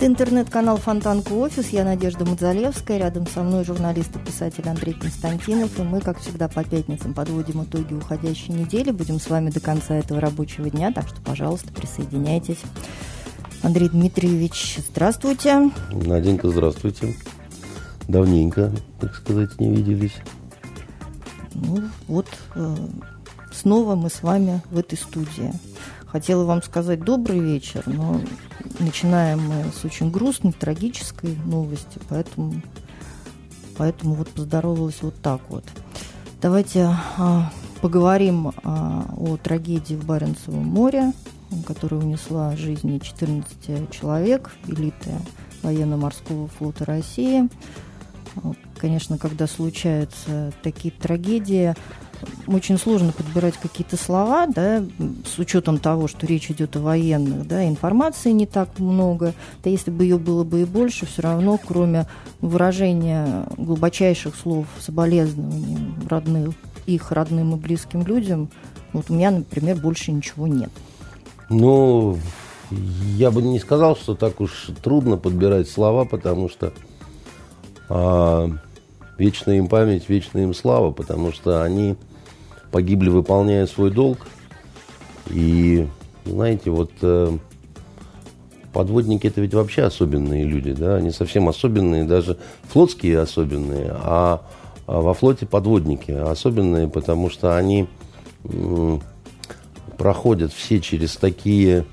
Это интернет-канал Фонтанка Офис. Я Надежда Мудзалевская. Рядом со мной журналист и писатель Андрей Константинов. И мы, как всегда, по пятницам подводим итоги уходящей недели. Будем с вами до конца этого рабочего дня. Так что, пожалуйста, присоединяйтесь. Андрей Дмитриевич, здравствуйте. Наденька, здравствуйте. Давненько, так сказать, не виделись. Ну, вот э, снова мы с вами в этой студии. Хотела вам сказать добрый вечер, но начинаем мы с очень грустной, трагической новости, поэтому, поэтому вот поздоровалась вот так вот. Давайте а, поговорим а, о трагедии в Баренцевом море, которая унесла жизни 14 человек, элиты военно-морского флота России. Конечно, когда случаются такие трагедии, очень сложно подбирать какие-то слова, да, с учетом того, что речь идет о военных, да, информации не так много. Да если бы ее было бы и больше, все равно, кроме выражения глубочайших слов соболезнований родных, их родным и близким людям, вот у меня, например, больше ничего нет. Ну, я бы не сказал, что так уж трудно подбирать слова, потому что а, вечная им память, вечная им слава, потому что они погибли, выполняя свой долг. И, знаете, вот э, подводники это ведь вообще особенные люди, да, они совсем особенные, даже флотские особенные, а, а во флоте подводники особенные, потому что они проходят все через такие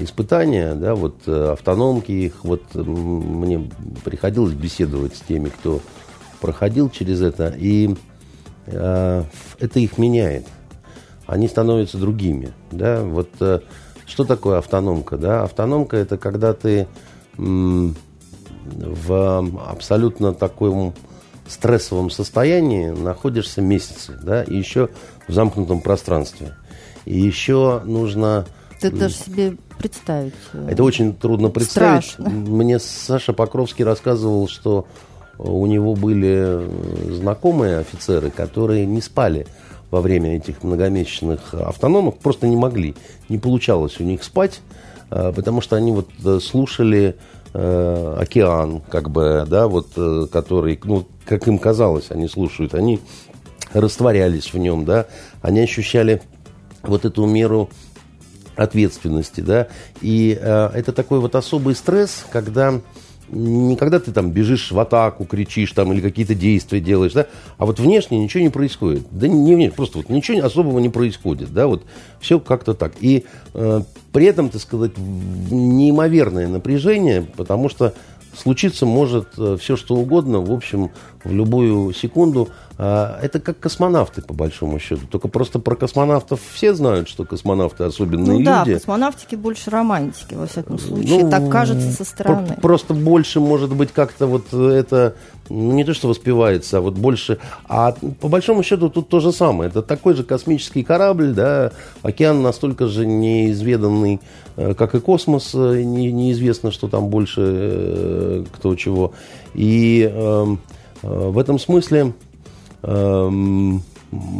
испытания, да, вот э, автономки их, вот мне приходилось беседовать с теми, кто проходил через это, и это их меняет. Они становятся другими. Да? Вот э, что такое автономка? Да? Автономка это когда ты в абсолютно таком стрессовом состоянии находишься месяцы, да, и еще в замкнутом пространстве. И еще нужно... Ты даже себе представить. Э, это очень трудно представить. Страшно. Мне Саша Покровский рассказывал, что у него были знакомые офицеры, которые не спали во время этих многомесячных автономок, просто не могли, не получалось у них спать, а, потому что они вот э, слушали э, океан, как бы, да, вот, э, который, ну, как им казалось, они слушают, они растворялись в нем, да, они ощущали вот эту меру ответственности, да, и э, это такой вот особый стресс, когда не когда ты там бежишь в атаку, кричишь там или какие-то действия делаешь, да, а вот внешне ничего не происходит. Да не внешне, просто вот ничего особого не происходит, да, вот все как-то так. И э, при этом, так сказать, неимоверное напряжение, потому что случиться может э, все что угодно, в общем, в любую секунду. А, это как космонавты, по большому счету. Только просто про космонавтов все знают, что космонавты особенные ну, люди. да, в космонавтике больше романтики, во всяком случае. Ну, так кажется со стороны. Просто больше, может быть, как-то вот это ну, не то, что воспевается, а вот больше... А по большому счету тут то же самое. Это такой же космический корабль, да, океан настолько же неизведанный, э, как и космос, э, не, неизвестно, что там больше э, кто чего. И э, в этом смысле э,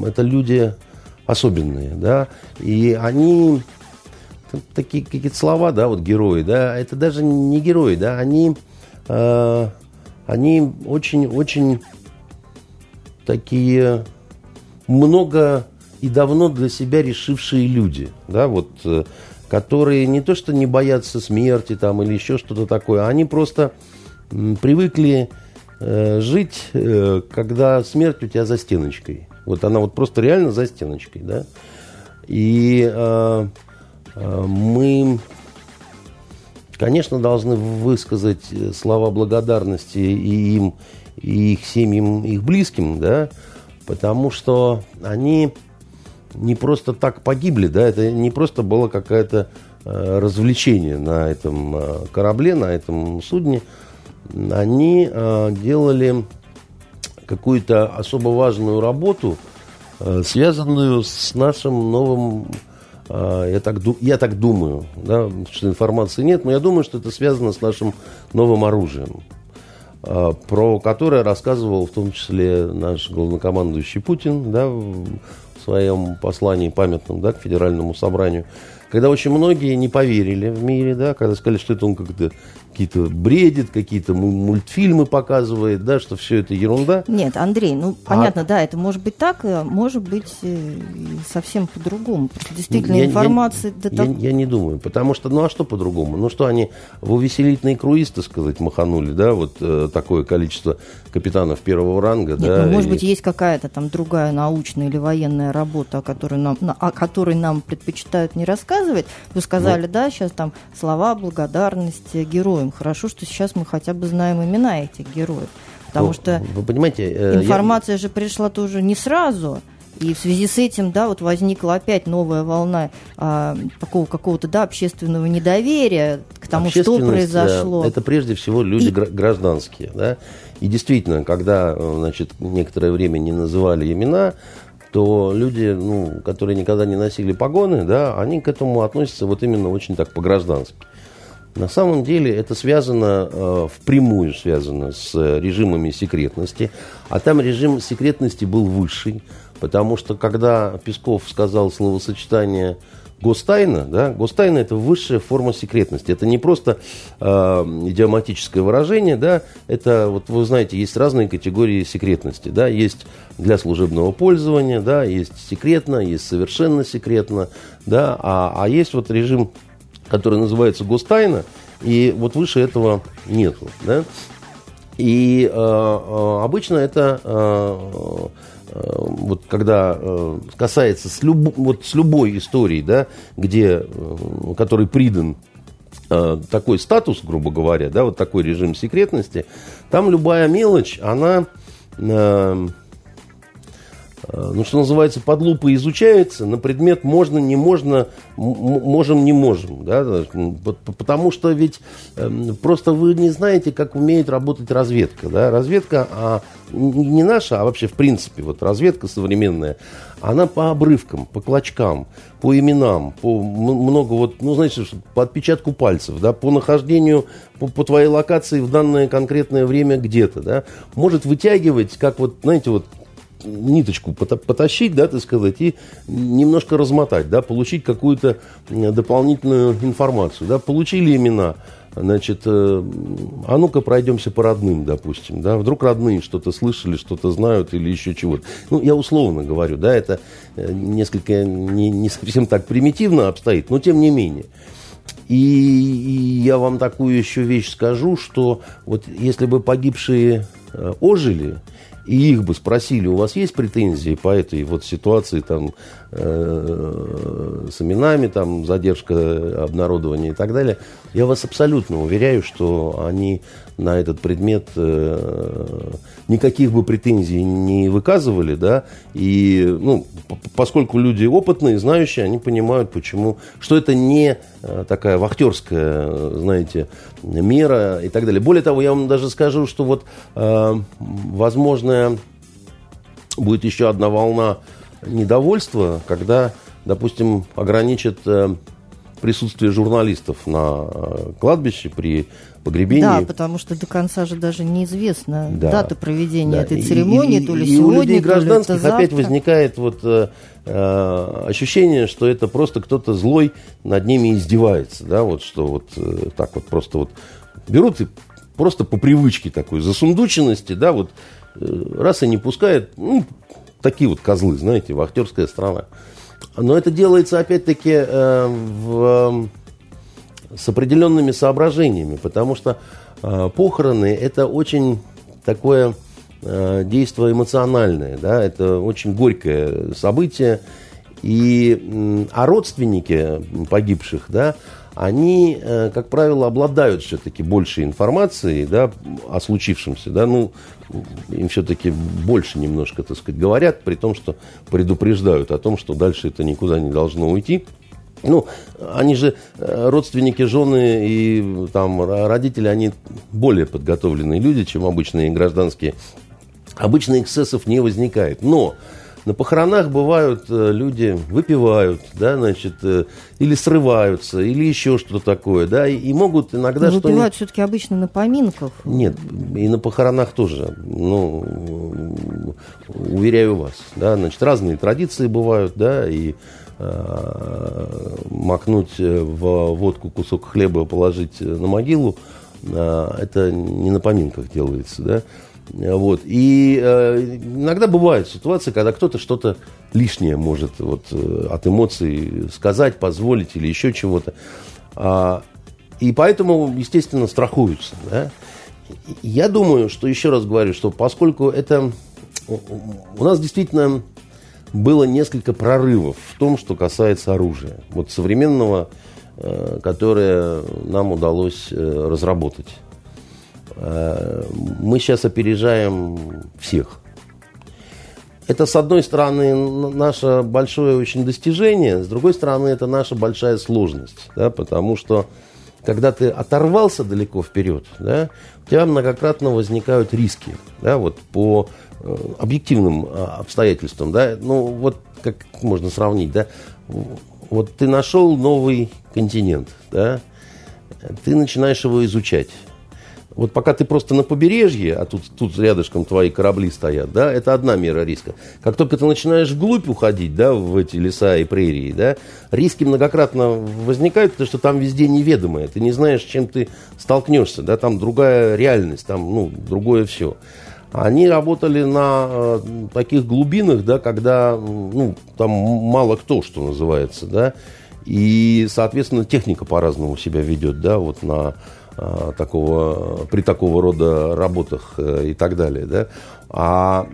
это люди особенные, да, и они такие какие-то слова, да, вот герои, да, это даже не герои, да, они э, они очень-очень такие много и давно для себя решившие люди, да, вот, э, которые не то что не боятся смерти там или еще что-то такое, они просто привыкли э, жить, э, когда смерть у тебя за стеночкой. Вот она вот просто реально за стеночкой, да. И э, э, мы конечно, должны высказать э, слова благодарности и им, и их семьям, их близким, да, потому что они не просто так погибли, да, это не просто была какая-то развлечения на этом корабле, на этом судне, они делали какую-то особо важную работу, связанную с нашим новым я так, я так думаю, да, что информации нет, но я думаю, что это связано с нашим новым оружием. А, про которое рассказывал в том числе наш главнокомандующий Путин да, в своем послании памятном да, к Федеральному собранию, когда очень многие не поверили в мире, да, когда сказали, что это он как-то какие-то бредит, какие-то мультфильмы показывает, да, что все это ерунда. Нет, Андрей, ну а... понятно, да, это может быть так, а может быть э, совсем по-другому. Действительно, я, информация... Я, да, я, так... я не думаю, потому что, ну а что по-другому? Ну что, они в увеселительный круиз, так сказать, маханули, да, вот э, такое количество капитанов первого ранга, Нет, да. Ну, может и... быть, есть какая-то там другая научная или военная работа, о которой нам, о которой нам предпочитают не рассказывать. Вы сказали, ну... да, сейчас там слова благодарности героям героям. Хорошо, что сейчас мы хотя бы знаем имена этих героев. Потому ну, что вы понимаете, э, информация я... же пришла тоже не сразу. И в связи с этим, да, вот возникла опять новая волна а, такого какого-то, да, общественного недоверия к тому, что произошло. Это прежде всего люди и... гражданские, да. И действительно, когда, значит, некоторое время не называли имена, то люди, ну, которые никогда не носили погоны, да, они к этому относятся вот именно очень так по-граждански. На самом деле это связано, э, впрямую связано с режимами секретности. А там режим секретности был высший, потому что когда Песков сказал словосочетание Гостайна, да, гостайна это высшая форма секретности. Это не просто э, идиоматическое выражение, да, это, вот вы знаете, есть разные категории секретности, да, есть для служебного пользования, да, есть секретно, есть совершенно секретно, да, а, а есть вот режим который называется гостайна, и вот выше этого нету. Да? И э, э, обычно это, э, э, вот когда э, касается с, люб, вот с любой историей, да, где, который придан такой статус, грубо говоря, да, вот такой режим секретности, там любая мелочь, она ну, что называется, под лупой изучается на предмет можно, не можно, можем, не можем. Да? Потому что ведь эм, просто вы не знаете, как умеет работать разведка. Да? Разведка а, не наша, а вообще в принципе, вот разведка современная, она по обрывкам, по клочкам, по именам, по много вот, ну, знаете, по отпечатку пальцев, да, по нахождению, по, по твоей локации в данное конкретное время где-то, да, может вытягивать, как вот, знаете, вот ниточку потащить, да, так сказать, и немножко размотать, да, получить какую-то дополнительную информацию, да, получили имена, значит, э, а ну-ка пройдемся по родным, допустим, да, вдруг родные что-то слышали, что-то знают или еще чего-то. Ну, я условно говорю, да, это э, несколько не, не совсем так примитивно обстоит, но тем не менее. И, и я вам такую еще вещь скажу, что вот если бы погибшие э, ожили, и их бы спросили, у вас есть претензии по этой вот ситуации там э, с именами, там задержка обнародования и так далее, я вас абсолютно уверяю, что они на этот предмет э, никаких бы претензий не выказывали, да, и, ну, поскольку люди опытные, знающие, они понимают, почему, что это не э, такая вахтерская, знаете, мера и так далее. Более того, я вам даже скажу, что вот э, возможная будет еще одна волна недовольства, когда, допустим, ограничат э, присутствие журналистов на э, кладбище при погребении. Да, потому что до конца же даже неизвестна да, дата проведения да. этой церемонии, и, то ли и, сегодня, и у людей гражданских то ли опять возникает вот э, э, ощущение, что это просто кто-то злой над ними издевается, да, вот что вот э, так вот просто вот берут и просто по привычке такой засундученности, да, вот э, раз и не пускают, ну, такие вот козлы, знаете, вахтерская страна. Но это делается опять-таки э, в с определенными соображениями, потому что э, похороны это очень такое э, действие эмоциональное, да, это очень горькое событие, и, а родственники погибших, да, они, э, как правило, обладают все-таки большей информацией да, о случившемся. Да, ну, им все-таки больше немножко, так сказать, говорят, при том, что предупреждают о том, что дальше это никуда не должно уйти. Ну, они же э, родственники, жены и там родители, они более подготовленные люди, чем обычные гражданские. Обычно эксцессов не возникает. Но на похоронах бывают э, люди выпивают, да, значит, э, или срываются, или еще что-то такое, да, и, и могут иногда что Выпивают все-таки обычно на поминках. Нет, и на похоронах тоже, ну, уверяю вас, да, значит, разные традиции бывают, да, и макнуть в водку кусок хлеба, положить на могилу, э, это не на поминках делается, да, вот. И э, иногда бывают ситуации, когда кто-то что-то лишнее может вот, э, от эмоций сказать, позволить или еще чего-то. А, и поэтому, естественно, страхуются. Да? Я думаю, что, еще раз говорю, что поскольку это... У нас действительно было несколько прорывов в том, что касается оружия. Вот современного, э, которое нам удалось э, разработать. Э, мы сейчас опережаем всех. Это, с одной стороны, наше большое очень достижение, с другой стороны, это наша большая сложность, да, потому что когда ты оторвался далеко вперед, да, у тебя многократно возникают риски, да, вот по э, объективным а, обстоятельствам, да, ну вот как можно сравнить, да, вот ты нашел новый континент, да, ты начинаешь его изучать, вот пока ты просто на побережье, а тут, тут рядышком твои корабли стоят, да, это одна мера риска. Как только ты начинаешь вглубь уходить, да, в эти леса и прерии, да, риски многократно возникают, потому что там везде неведомое. Ты не знаешь, чем ты столкнешься, да, там другая реальность, там, ну, другое все. Они работали на э, таких глубинах, да, когда, ну, там мало кто, что называется, да, и, соответственно, техника по-разному себя ведет, да, вот на такого, при такого рода работах э, и так далее. Да? А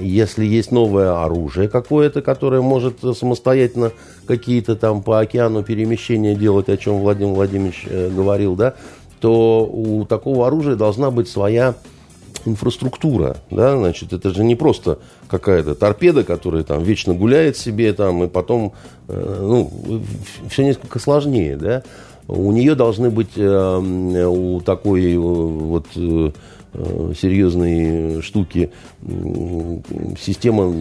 если есть новое оружие какое-то, которое может самостоятельно какие-то там по океану перемещения делать, о чем Владимир Владимирович э, говорил, да, то у такого оружия должна быть своя инфраструктура, да, значит, это же не просто какая-то торпеда, которая там вечно гуляет себе там, и потом, э, ну, все несколько сложнее, да, у нее должны быть э, у такой э, вот э, серьезной штуки система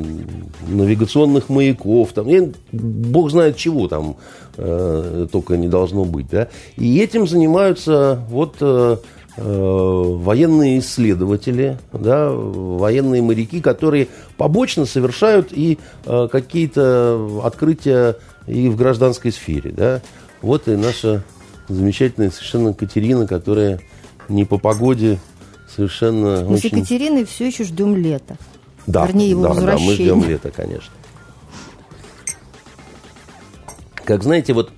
навигационных маяков, там, я, бог знает чего там э, только не должно быть, да, и этим занимаются вот э, военные исследователи, да, военные моряки, которые побочно совершают и э, какие-то открытия и в гражданской сфере, да. Вот и наша замечательная совершенно Катерина, которая не по погоде совершенно Мы очень... с Екатериной все еще ждем лета. Да, Вернее, его да, да, мы ждем лета, конечно. Как знаете, вот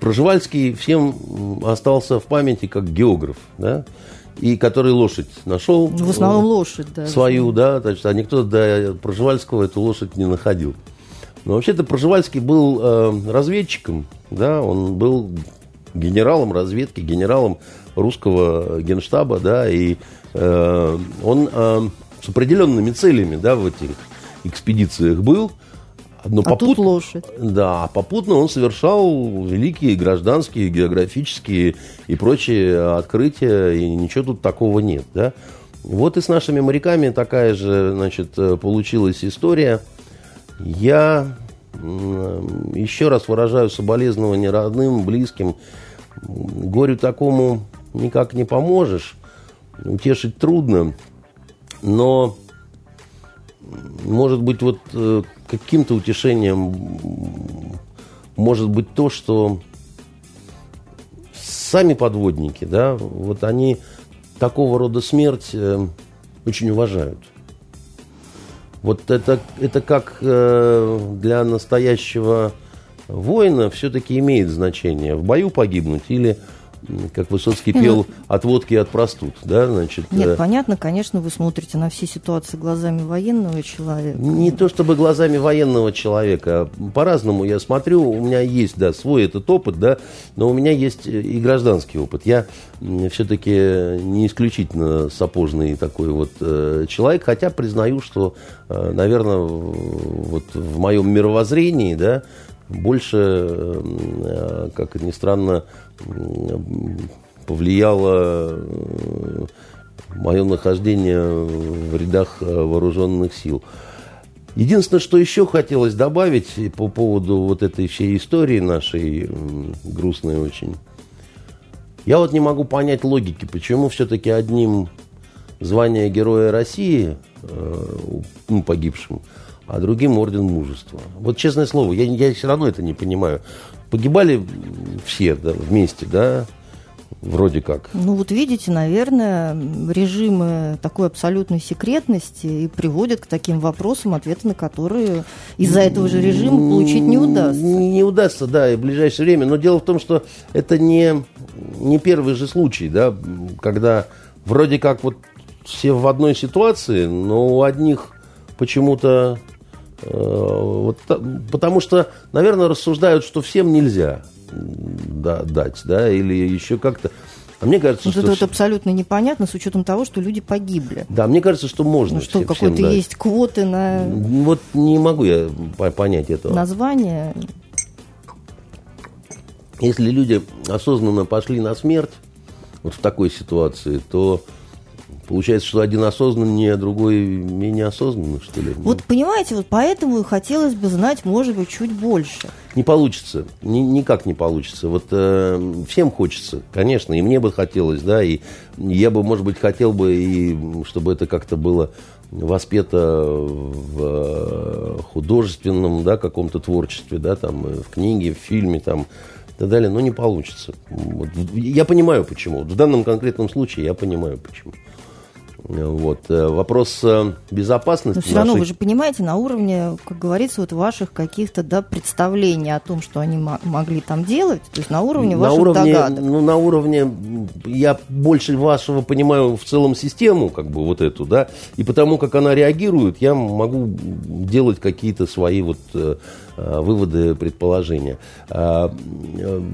Проживальский всем остался в памяти как географ, да, и который лошадь нашел. В основном лошадь, да. Свою, да, значит, а никто до Проживальского эту лошадь не находил. Но вообще-то Проживальский был э, разведчиком, да, он был генералом разведки, генералом русского генштаба, да, и э, он э, с определенными целями, да, в этих экспедициях был. Но а попут... тут лошадь. Да, попутно он совершал великие гражданские, географические и прочие открытия, и ничего тут такого нет, да. Вот и с нашими моряками такая же, значит, получилась история. Я еще раз выражаю соболезнования родным, близким. Горю такому никак не поможешь, утешить трудно, но, может быть, вот э, каким-то утешением может быть то, что сами подводники, да, вот они такого рода смерть э, очень уважают. Вот это, это как э, для настоящего воина все-таки имеет значение. В бою погибнуть или как Высоцкий пел, ну, от водки и от простуд, да, значит. Нет, э... понятно, конечно, вы смотрите на все ситуации глазами военного человека. Не то чтобы глазами военного человека, по-разному я смотрю, у меня есть, да, свой этот опыт, да, но у меня есть и гражданский опыт. Я все-таки не исключительно сапожный такой вот э, человек, хотя признаю, что, э, наверное, вот в моем мировоззрении, да, больше, э, как ни странно, повлияло э, мое нахождение в рядах э, вооруженных сил. Единственное, что еще хотелось добавить по поводу вот этой всей истории нашей, грустной очень. Я вот не могу понять логики, почему все-таки одним звание Героя России, ну, погибшим, а другим орден мужества. Вот честное слово, я, я все равно это не понимаю. Погибали все да, вместе, да, вроде как. Ну вот видите, наверное, режимы такой абсолютной секретности и приводят к таким вопросам, ответы на которые из-за этого же режима получить не удастся. Не удастся, да, и в ближайшее время. Но дело в том, что это не, не первый же случай, да, когда вроде как вот все в одной ситуации, но у одних почему-то вот, потому что, наверное, рассуждают, что всем нельзя да, дать, да, или еще как-то. А мне кажется, вот что... Это вот абсолютно непонятно с учетом того, что люди погибли. Да, мне кажется, что можно Ну что, какой-то есть квоты на... Вот не могу я понять этого. Название? Если люди осознанно пошли на смерть, вот в такой ситуации, то Получается, что один осознаннее, а другой менее осознанный, что ли? Вот понимаете, вот поэтому хотелось бы знать, может быть, чуть больше. Не получится, ни, никак не получится. Вот э, всем хочется, конечно, и мне бы хотелось, да, и я бы, может быть, хотел бы, и чтобы это как-то было воспето в э, художественном, да, каком-то творчестве, да, там, э, в книге, в фильме, там, и так далее, но не получится. Вот, я понимаю, почему. В данном конкретном случае я понимаю, почему. Вот. Э, вопрос э, безопасности. Но все равно вы же понимаете, на уровне, как говорится, вот ваших каких-то да, представлений о том, что они могли там делать, то есть на уровне на ваших уровне, догадок. Ну, на уровне, я больше вашего понимаю в целом систему, как бы вот эту, да, и потому как она реагирует, я могу делать какие-то свои вот э, выводы, предположения. А,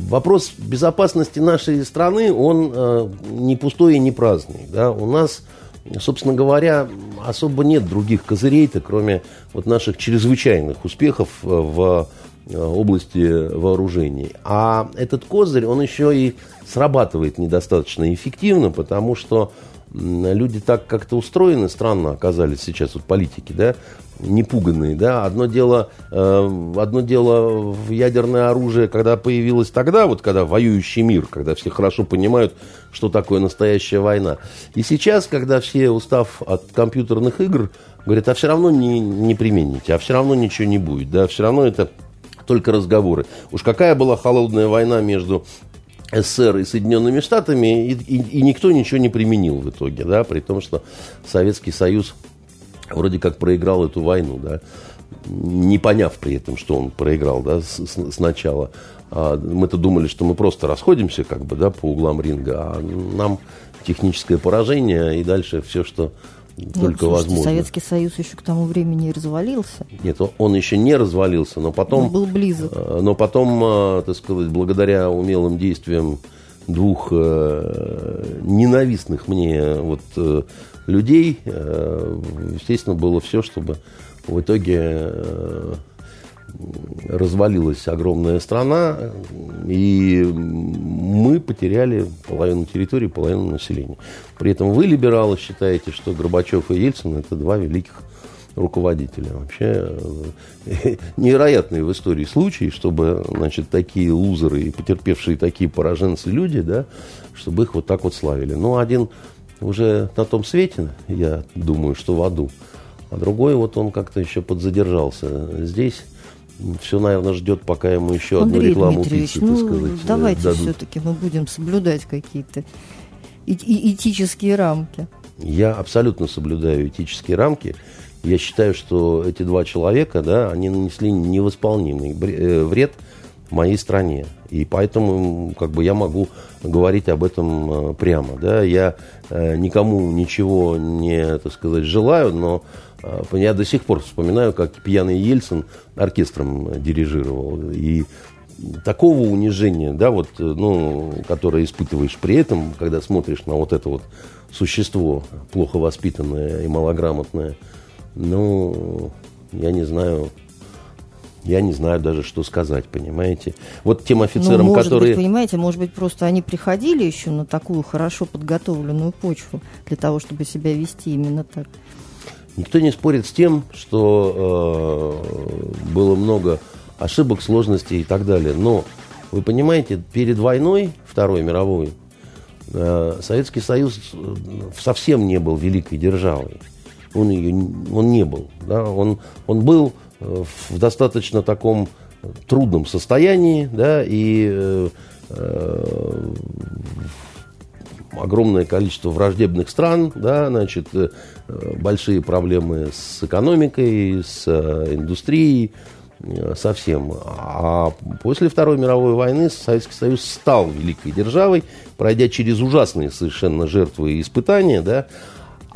вопрос безопасности нашей страны, он не пустой и не праздный. Да? У нас собственно говоря, особо нет других козырей-то, кроме вот наших чрезвычайных успехов э, в э, области вооружений. А этот козырь, он еще и срабатывает недостаточно эффективно, потому что люди так как-то устроены, странно оказались сейчас вот политики, да, непуганные, да. Одно дело, э, одно дело в ядерное оружие, когда появилось тогда, вот когда воюющий мир, когда все хорошо понимают, что такое настоящая война. И сейчас, когда все, устав от компьютерных игр, говорят, а все равно не, не примените, а все равно ничего не будет, да, все равно это только разговоры. Уж какая была холодная война между СССР и Соединенными Штатами, и, и, и никто ничего не применил в итоге, да, при том, что Советский Союз вроде как проиграл эту войну, да, не поняв при этом, что он проиграл, да, с, с, сначала. А мы-то думали, что мы просто расходимся, как бы, да, по углам ринга, а нам техническое поражение и дальше все, что ну, только слушайте, возможно. Советский Союз еще к тому времени развалился. Нет, он еще не развалился, но потом... Он был близок. А, но потом, а, так сказать, благодаря умелым действиям двух э, ненавистных мне вот э, людей, э, естественно, было все, чтобы в итоге э, развалилась огромная страна, и мы потеряли половину территории, половину населения. При этом вы, либералы, считаете, что Горбачев и Ельцин – это два великих руководителя. Вообще э, невероятные в истории случаи, чтобы значит, такие лузеры и потерпевшие такие пораженцы люди, да, чтобы их вот так вот славили. Ну, один уже на том свете, я думаю, что в аду. А другой вот он как-то еще подзадержался. Здесь все, наверное, ждет, пока ему еще Андрей одну рекламу Дмитриевич, пиццы, ну, сказать, давайте все-таки мы будем соблюдать какие-то этические рамки. Я абсолютно соблюдаю этические рамки. Я считаю, что эти два человека, да, они нанесли невосполнимый э, вред моей стране. И поэтому как бы я могу говорить об этом э, прямо. Да? Я э, никому ничего не, так сказать, желаю, но э, я до сих пор вспоминаю, как пьяный Ельцин оркестром дирижировал. И такого унижения, да, вот, ну, которое испытываешь при этом, когда смотришь на вот это вот существо, плохо воспитанное и малограмотное, ну, я не знаю, я не знаю даже, что сказать, понимаете. Вот тем офицерам, ну, может которые... Быть, понимаете, может быть, просто они приходили еще на такую хорошо подготовленную почву для того, чтобы себя вести именно так. Никто не спорит с тем, что э, было много ошибок, сложностей и так далее. Но, вы понимаете, перед войной, Второй мировой, э, Советский Союз э, совсем не был великой державой. Он, ее, он не был. Да? Он, он был в достаточно таком трудном состоянии, да, и э, э, огромное количество враждебных стран, да, значит, э, большие проблемы с экономикой, с индустрией, совсем. А после Второй мировой войны Советский Союз стал великой державой, пройдя через ужасные совершенно жертвы и испытания, да,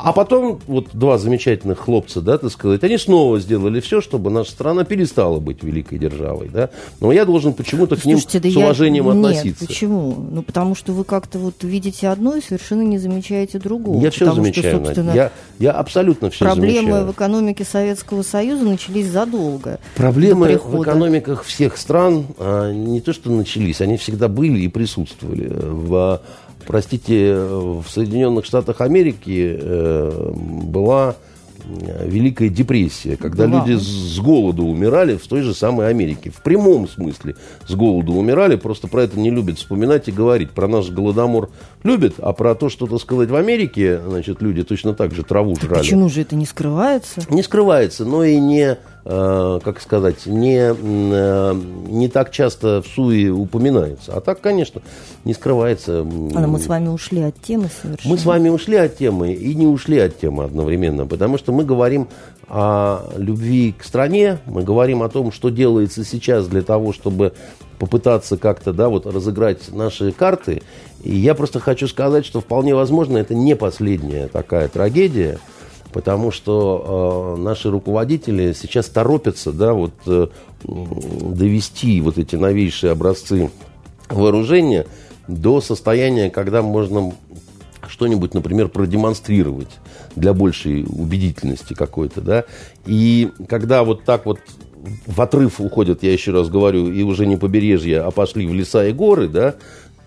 а потом вот два замечательных хлопца, да, так сказать, они снова сделали все, чтобы наша страна перестала быть великой державой, да. Но я должен почему-то к ним да с уважением я... относиться. Нет, почему? Ну, потому что вы как-то вот видите одно и совершенно не замечаете другого. Я все потому замечаю, что, собственно, я, я абсолютно все проблемы замечаю. Проблемы в экономике Советского Союза начались задолго. Проблемы в экономиках всех стран а, не то, что начались, они всегда были и присутствовали. В простите, в Соединенных Штатах Америки э, была Великая депрессия, когда да. люди с голоду умирали в той же самой Америке. В прямом смысле с голоду умирали, просто про это не любят вспоминать и говорить. Про наш голодомор любят, а про то, что, так сказать, в Америке, значит, люди точно так же траву жрали. Почему же это не скрывается? Не скрывается, но и не Э, как сказать, не, э, не так часто в СУИ упоминается. А так, конечно, не скрывается. А мы с вами ушли от темы совершенно. Мы с вами ушли от темы и не ушли от темы одновременно, потому что мы говорим о любви к стране, мы говорим о том, что делается сейчас для того, чтобы попытаться как-то, да, вот разыграть наши карты. И я просто хочу сказать, что вполне возможно, это не последняя такая трагедия, потому что э, наши руководители сейчас торопятся да, вот, э, довести вот эти новейшие образцы вооружения до состояния, когда можно что-нибудь, например, продемонстрировать для большей убедительности какой-то, да, и когда вот так вот в отрыв уходят, я еще раз говорю, и уже не побережье, а пошли в леса и горы, да,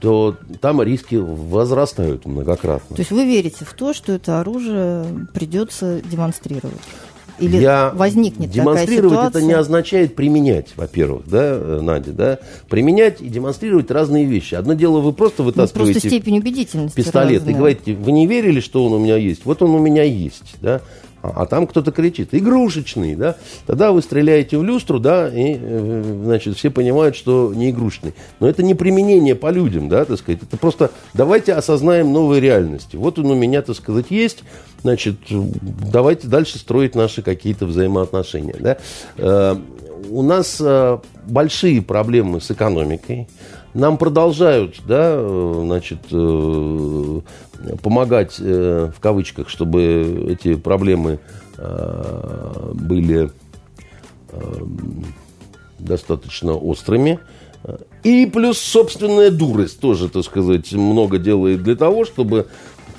то там риски возрастают многократно. То есть вы верите в то, что это оружие придется демонстрировать? Или Я возникнет демонстрировать такая ситуация? это не означает применять, во-первых, да, Надя, да, применять и демонстрировать разные вещи. Одно дело, вы просто ну, вытаскиваете ну, просто степень убедительности пистолет разная. и говорите, вы не верили, что он у меня есть, вот он у меня есть, да, а, а там кто-то кричит, игрушечный, да, тогда вы стреляете в люстру, да, и, э, значит, все понимают, что не игрушечный. Но это не применение по людям, да, так сказать, это просто давайте осознаем новые реальности. Вот он у меня, так сказать, есть, значит, давайте дальше строить наши какие-то взаимоотношения, да. Э, у нас э, большие проблемы с экономикой, нам продолжают, да, значит, помогать, э, в кавычках, чтобы эти проблемы э, были э, достаточно острыми. И плюс собственная дурость тоже, так сказать, много делает для того, чтобы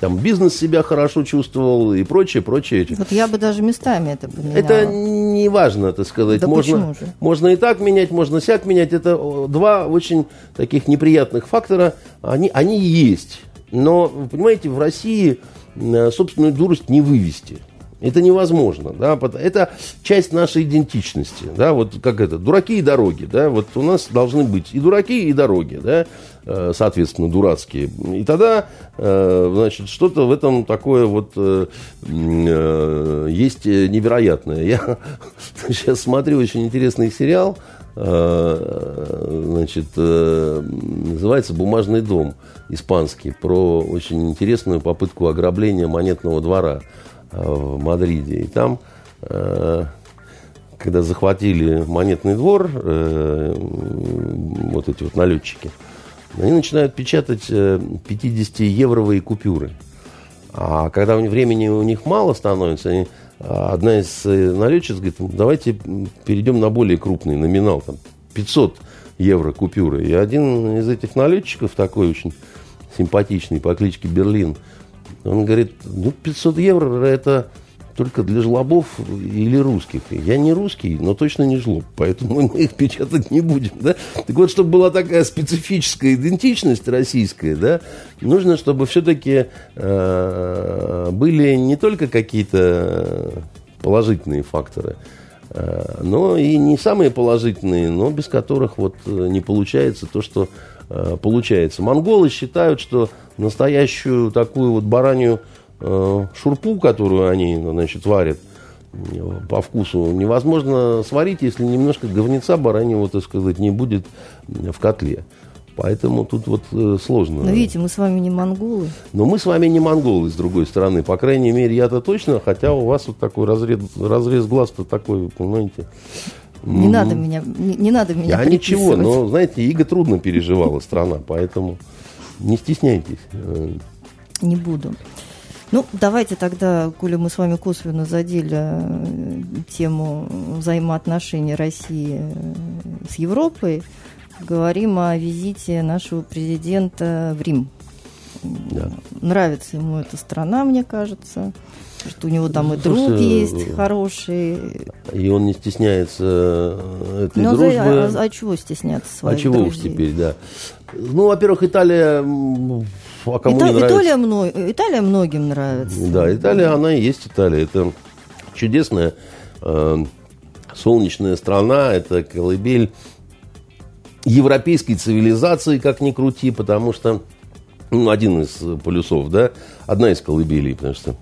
там бизнес себя хорошо чувствовал и прочее, прочее. Вот я бы даже местами это поменяла. Это не важно, так сказать. Да можно, же? можно и так менять, можно сяк менять. Это два очень таких неприятных фактора. Они, они есть. Но, понимаете, в России э, собственную дурость не вывести. Это невозможно, да, это часть нашей идентичности, да, вот как это, дураки и дороги, да, вот у нас должны быть и дураки, и дороги, да, э, соответственно, дурацкие. И тогда, э, значит, что-то в этом такое вот есть невероятное. Я сейчас смотрю очень интересный сериал, Э, значит, э, называется «Бумажный дом» испанский, про очень интересную попытку ограбления монетного двора э, в Мадриде. И там, когда захватили монетный двор, вот эти вот налетчики, они начинают печатать 50-евровые купюры. А когда времени у них мало становится, они а одна из э, налетчиц говорит, давайте перейдем на более крупный номинал, там 500 евро купюры. И один из этих налетчиков, такой очень симпатичный по кличке Берлин, он говорит, ну 500 евро это только для жлобов или русских. Я не русский, но точно не жлоб, поэтому мы их печатать не будем. Да? Так вот, чтобы была такая специфическая идентичность российская, да, нужно, чтобы все-таки э, были не только какие-то положительные факторы, э, но и не самые положительные, но без которых вот не получается то, что э, получается. Монголы считают, что настоящую такую вот баранью Э, шурпу, которую они значит, варят по вкусу, невозможно сварить, если немножко говнеца бараньего, так сказать, не будет в котле. Поэтому тут вот э, сложно. Но видите, мы с вами не монголы. Но мы с вами не монголы, с другой стороны. По крайней мере, я-то точно, хотя у вас вот такой разрез, разрез глаз-то такой, понимаете. Не надо меня, не, не надо меня. Я ничего, но знаете, Иго трудно переживала страна, поэтому не стесняйтесь. Не буду. Ну, давайте тогда, коли мы с вами косвенно задели э, тему взаимоотношений России э, с Европой, говорим о визите нашего президента в Рим. Да. Нравится ему эта страна, мне кажется что у него там и друг Слушайте, есть хороший. И он не стесняется этой ну, дружбы. А, а, а чего стесняться своих А чего друзей? уж теперь, да. Ну, во-первых, Италия а кому Ита- не нравится? Италия, мно... Италия многим нравится. Да, Италия, она и есть Италия. Это чудесная э, солнечная страна, это колыбель европейской цивилизации, как ни крути, потому что ну, один из полюсов, да, одна из колыбелей, потому что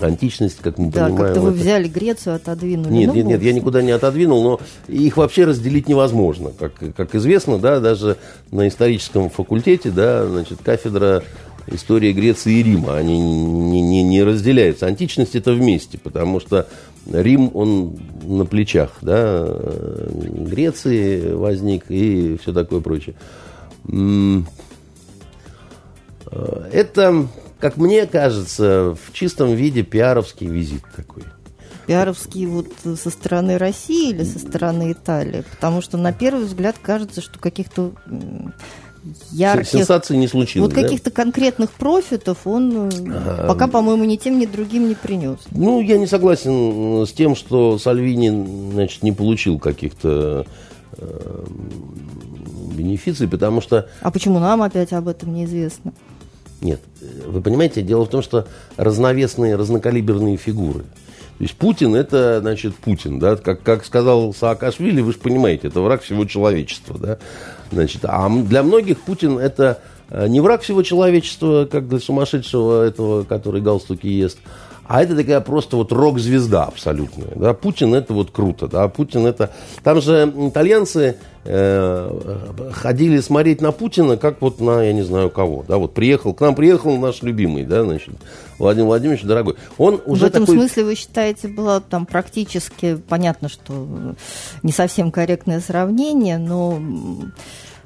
античность, как мы да, понимаем. Да, как-то вы взяли Грецию, отодвинули. Нет, ну, нет, нет, я никуда не отодвинул, но их вообще разделить невозможно. Как, как известно, да, даже на историческом факультете, да, значит, кафедра истории Греции и Рима, они не, не, не разделяются. Античность это вместе, потому что Рим, он на плечах, да, Греции возник и все такое прочее. Это как мне кажется, в чистом виде пиаровский визит такой. Пиаровский вот со стороны России или со стороны Италии? Потому что на первый взгляд кажется, что каких-то ярких... Сенсации не случилось, Вот да? каких-то конкретных профитов он ага. пока, по-моему, ни тем, ни другим не принес. Ну, я не согласен с тем, что Сальвини, значит, не получил каких-то э, бенефиций, потому что... А почему нам опять об этом неизвестно? Нет. Вы понимаете, дело в том, что разновесные, разнокалиберные фигуры. То есть Путин это, значит, Путин, да, как, как сказал Саакашвили, вы же понимаете, это враг всего человечества, да. Значит, а для многих Путин это э, не враг всего человечества, как для сумасшедшего этого, который галстуки ест, а это такая просто вот рок-звезда абсолютная. Да? Путин это вот круто. Да? Путин это... Там же итальянцы э, ходили смотреть на Путина, как вот на, я не знаю кого. Да? Вот приехал, к нам приехал наш любимый, да, значит, Владимир Владимирович, дорогой. Он уже В этом такой... смысле вы считаете, было там практически, понятно, что не совсем корректное сравнение, но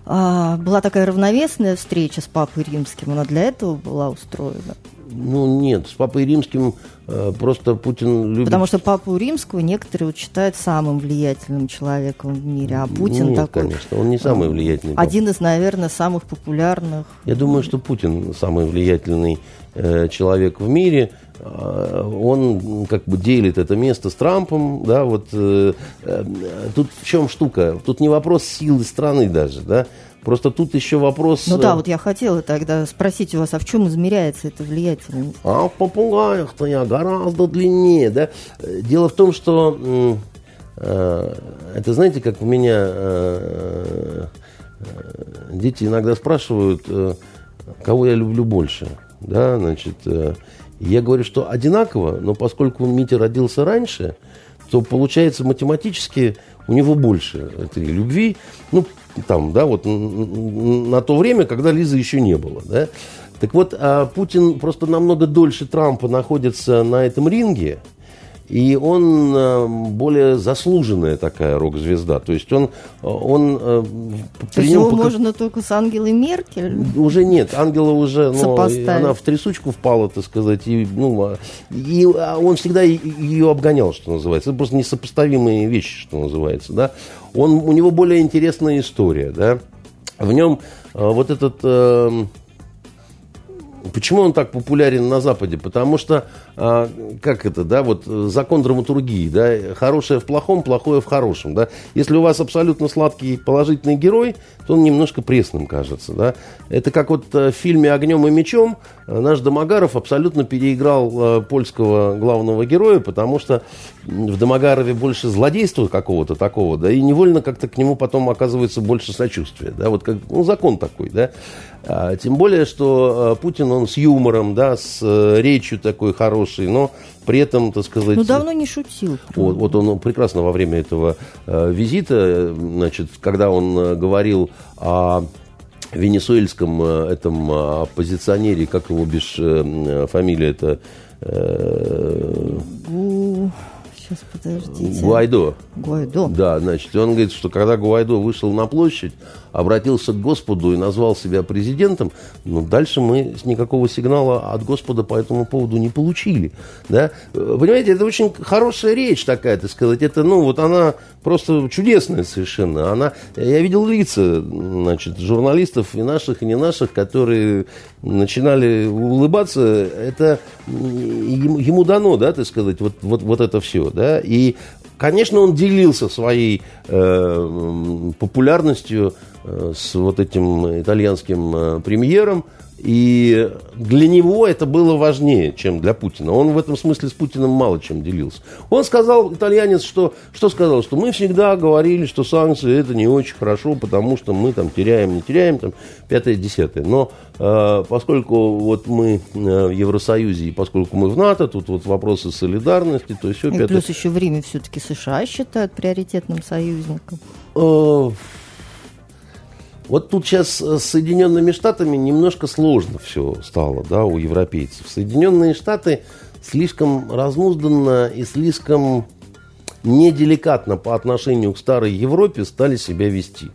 а, была такая равновесная встреча с Папой Римским, она для этого была устроена? Ну, нет, с Папой Римским э, просто Путин любит... Потому что Папу Римского некоторые вот считают самым влиятельным человеком в мире, а Путин нет, такой... конечно, он не самый влиятельный. Один из, наверное, самых популярных... Я думаю, что Путин самый влиятельный э, человек в мире, э, он как бы делит это место с Трампом, да, вот э, э, тут в чем штука, тут не вопрос силы страны даже, да, Просто тут еще вопрос... Ну да, э, вот я хотела тогда спросить у вас, а в чем измеряется это влиятельность? А в попугаях-то я гораздо длиннее, да? Дело в том, что э, это, знаете, как у меня э, э, дети иногда спрашивают, э, кого я люблю больше, да, значит... Э, я говорю, что одинаково, но поскольку Митя родился раньше, то получается математически у него больше этой любви. Ну, там, да, вот на то время, когда Лизы еще не было, да. Так вот, а Путин просто намного дольше Трампа находится на этом ринге, и он э, более заслуженная такая рок-звезда. То есть он... он э, То есть его пока... можно только с Ангелой Меркель? Уже нет. Ангела уже... Ну, она в трясучку впала, так сказать. И, ну, а, и а он всегда ее обгонял, что называется. Это просто несопоставимые вещи, что называется. Да? Он, у него более интересная история. Да? В нем э, вот этот Почему он так популярен на Западе? Потому что, как это, да, вот закон драматургии, да, хорошее в плохом, плохое в хорошем, да. Если у вас абсолютно сладкий положительный герой, то он немножко пресным кажется, да. Это как вот в фильме «Огнем и мечом» наш Домогаров абсолютно переиграл польского главного героя, потому что в Домогарове больше злодейства какого-то такого, да, и невольно как-то к нему потом оказывается больше сочувствия, да, вот как, ну, закон такой, да. А, тем более, что а, Путин, он с юмором, да, с а, речью такой хорошей, но при этом, так сказать... Ну, давно не шутил. Вот, вот он прекрасно во время этого а, визита, значит, когда он а, говорил о венесуэльском а, этом оппозиционере, как его бишь фамилия это... Э, Сейчас, подождите. Гуайдо. Гуайдо. Да, значит, он говорит, что когда Гуайдо вышел на площадь, обратился к Господу и назвал себя президентом, ну, дальше мы никакого сигнала от Господа по этому поводу не получили. Да? Понимаете, это очень хорошая речь такая, так сказать. Это, ну, вот она просто чудесная совершенно. Она, я видел лица, значит, журналистов и наших, и не наших, которые начинали улыбаться. Это ему, ему дано, да, так сказать, вот, вот, вот это все да, и, конечно, он делился своей э, популярностью э, с вот этим итальянским э, премьером, и для него это было важнее, чем для Путина. Он в этом смысле с Путиным мало чем делился. Он сказал, итальянец, что, что сказал, что мы всегда говорили, что санкции это не очень хорошо, потому что мы там теряем, не теряем, там, пятое, десятое. Но э, поскольку вот мы э, в Евросоюзе, и поскольку мы в НАТО, тут вот вопросы солидарности, то есть все и пятое... Плюс еще время все-таки США считают приоритетным союзником. Э, вот тут сейчас с Соединенными Штатами немножко сложно все стало, да, у европейцев. Соединенные Штаты слишком размузданно и слишком неделикатно по отношению к старой Европе стали себя вести.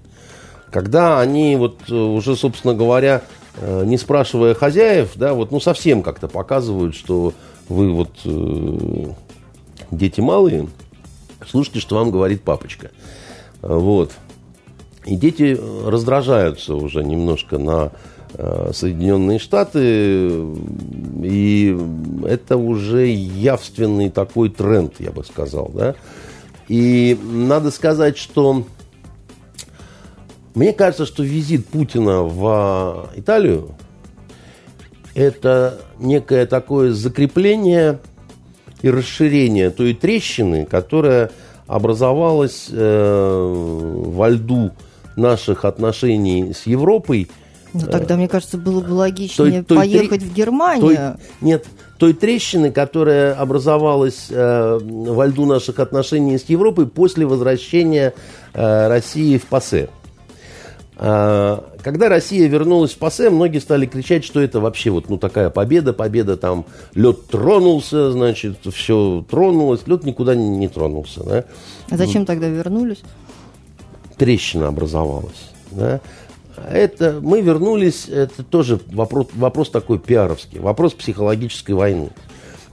Когда они вот э, уже, собственно говоря, э, не спрашивая хозяев, да, вот, ну, совсем как-то показывают, что вы вот э, дети малые, слушайте, что вам говорит папочка. Вот. И дети раздражаются уже немножко на э, Соединенные Штаты, и это уже явственный такой тренд, я бы сказал, да. И надо сказать, что мне кажется, что визит Путина в Италию это некое такое закрепление и расширение той трещины, которая образовалась э, во льду наших отношений с Европой. Ну, тогда, мне кажется, было бы логичнее той, той, поехать в Германию. Той, нет, той трещины, которая образовалась э, во льду наших отношений с Европой после возвращения э, России в ПАСЕ. Э, когда Россия вернулась в ПАСЕ, многие стали кричать, что это вообще вот ну, такая победа, победа там, лед тронулся, значит, все тронулось, лед никуда не, не тронулся. Да? А зачем тогда вернулись? Трещина образовалась. Да? Это мы вернулись, это тоже вопрос, вопрос такой пиаровский, вопрос психологической войны.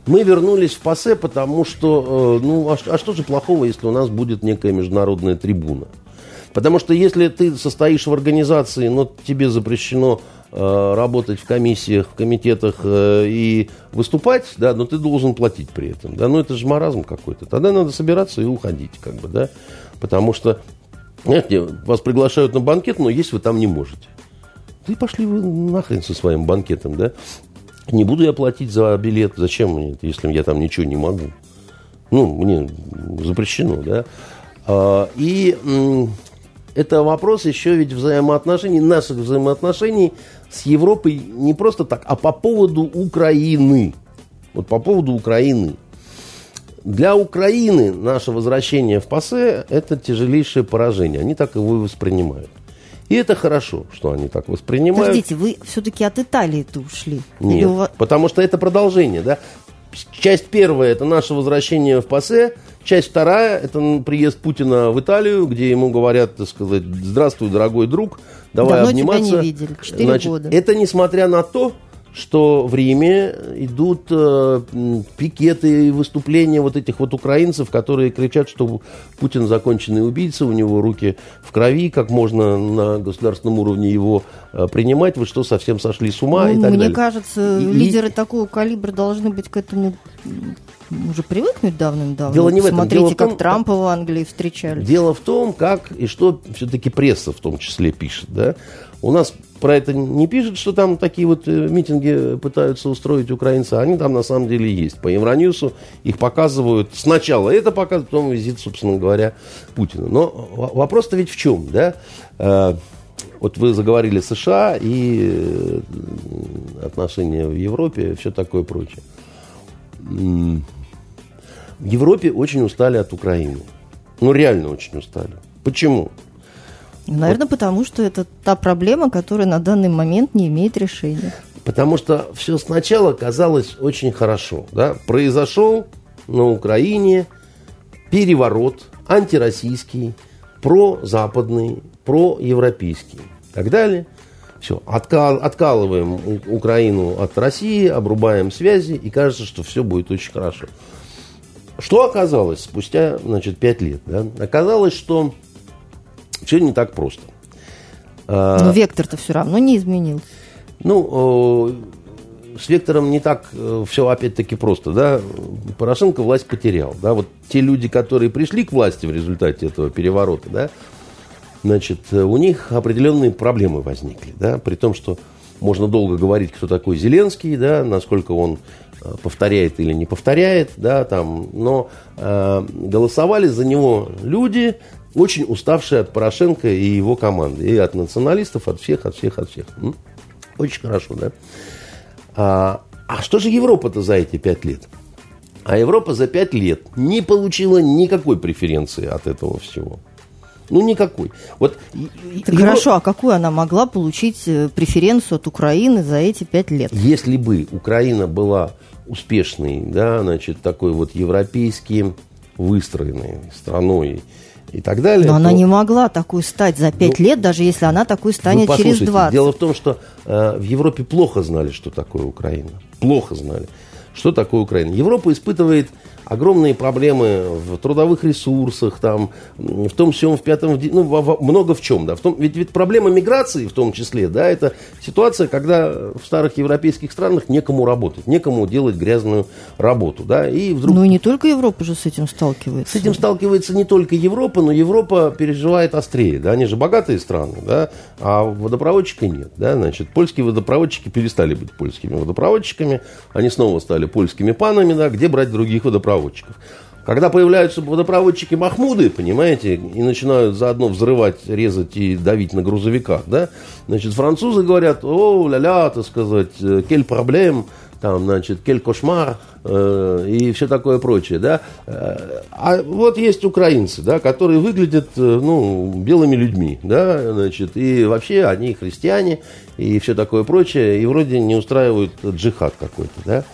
Мы вернулись в ПАСЕ, потому что, э, ну, а, а что же плохого, если у нас будет некая международная трибуна? Потому что если ты состоишь в организации, но тебе запрещено э, работать в комиссиях, в комитетах э, и выступать, да, но ты должен платить при этом, да, ну это же маразм какой-то. Тогда надо собираться и уходить, как бы, да, потому что знаете, вас приглашают на банкет, но есть вы там не можете. Да и пошли вы нахрен со своим банкетом, да? Не буду я платить за билет. Зачем мне это, если я там ничего не могу? Ну, мне запрещено, да? А, и это вопрос еще ведь взаимоотношений, наших взаимоотношений с Европой не просто так, а по поводу Украины. Вот по поводу Украины. Для Украины наше возвращение в ПАСЕ – это тяжелейшее поражение. Они так его и воспринимают. И это хорошо, что они так воспринимают. Подождите, вы все-таки от Италии-то ушли? Нет, вас... потому что это продолжение, да. Часть первая – это наше возвращение в ПАСЕ. Часть вторая – это приезд Путина в Италию, где ему говорят, так сказать, здравствуй, дорогой друг, давай Давно обниматься. Тебя не видели, четыре года. Это несмотря на то, что в Риме идут э, пикеты и выступления вот этих вот украинцев, которые кричат, что Путин законченный убийца, у него руки в крови, как можно на государственном уровне его э, принимать, вы что, совсем сошли с ума ну, и так мне далее. Мне кажется, и, лидеры и... такого калибра должны быть к этому уже привыкнуть давным-давно. Дело не в этом. Смотрите, Дело в том, как Трампа в Англии встречали. Дело в том, как и что все-таки пресса в том числе пишет. Да? У нас про это не пишут, что там такие вот э, митинги пытаются устроить украинцы. Они там на самом деле есть. По Евроньюсу их показывают. Сначала это показывают, потом визит, собственно говоря, Путина. Но вопрос-то ведь в чем, да? Э, вот вы заговорили США и э, отношения в Европе, все такое прочее. В Европе очень устали от Украины. Ну, реально очень устали. Почему? Наверное, вот. потому что это та проблема, которая на данный момент не имеет решения. Потому что все сначала казалось очень хорошо. Да? Произошел на Украине переворот антироссийский, прозападный, проевропейский и так далее. Все, откал, откалываем Украину от России, обрубаем связи, и кажется, что все будет очень хорошо. Что оказалось спустя, значит, пять лет? Да? Оказалось, что все не так просто. А, Но вектор-то все равно не изменился. Ну, с вектором не так э, все опять-таки просто, да. Порошенко власть потерял, да. Вот те люди, которые пришли к власти в результате этого переворота, да, значит, э, у них определенные проблемы возникли, да, при том, что можно долго говорить, кто такой Зеленский, да, насколько он э, повторяет или не повторяет, да, там, но э, голосовали за него люди, очень уставшие от Порошенко и его команды, и от националистов, от всех, от всех, от всех. Очень хорошо, да. А, а что же Европа-то за эти пять лет? А Европа за пять лет не получила никакой преференции от этого всего. Ну, никакой. Вот, так Евро... Хорошо, а какую она могла получить э, преференцию от Украины за эти пять лет? Если бы Украина была успешной, да, значит, такой вот европейски выстроенной страной, и так далее. Но то... она не могла такой стать за пять ну, лет, даже если она такой станет через 20. Дело в том, что э, в Европе плохо знали, что такое Украина. Плохо знали, что такое Украина. Европа испытывает огромные проблемы в трудовых ресурсах, там, в том всем, в пятом, ну, во, во, много в чем, да. В том, ведь, ведь проблема миграции в том числе, да, это ситуация, когда в старых европейских странах некому работать, некому делать грязную работу, да, и вдруг... Ну и не только Европа же с этим сталкивается. С этим сталкивается не только Европа, но Европа переживает острее, да, они же богатые страны, да, а водопроводчика нет, да, значит, польские водопроводчики перестали быть польскими водопроводчиками, они снова стали польскими панами, да, где брать других водопроводчиков? Водопроводчиков. Когда появляются водопроводчики Махмуды, понимаете, и начинают заодно взрывать, резать и давить на грузовиках, да, значит, французы говорят, о, ля-ля, так сказать, кель проблем, там, значит, кель кошмар э, и все такое прочее, да. А вот есть украинцы, да, которые выглядят, э, ну, белыми людьми, да, значит, и вообще они христиане и все такое прочее, и вроде не устраивают джихад какой-то, да.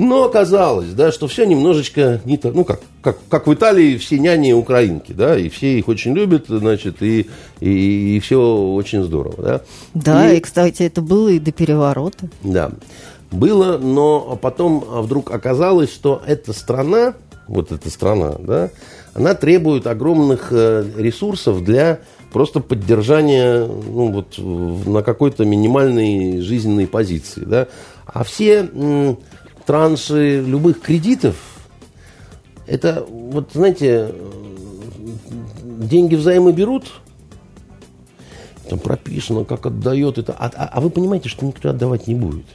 Но оказалось, да, что все немножечко не так, ну как, как, как в Италии все няни украинки, да, и все их очень любят, значит, и, и, и все очень здорово, да. Да, и, и, кстати, это было и до переворота. Да, было, но потом вдруг оказалось, что эта страна, вот эта страна, да, она требует огромных э, ресурсов для просто поддержания ну, вот, на какой-то минимальной жизненной позиции, да. А все транши любых кредитов, это, вот знаете, деньги взаймы берут, там прописано, как отдает это, а, а, а вы понимаете, что никто отдавать не будет.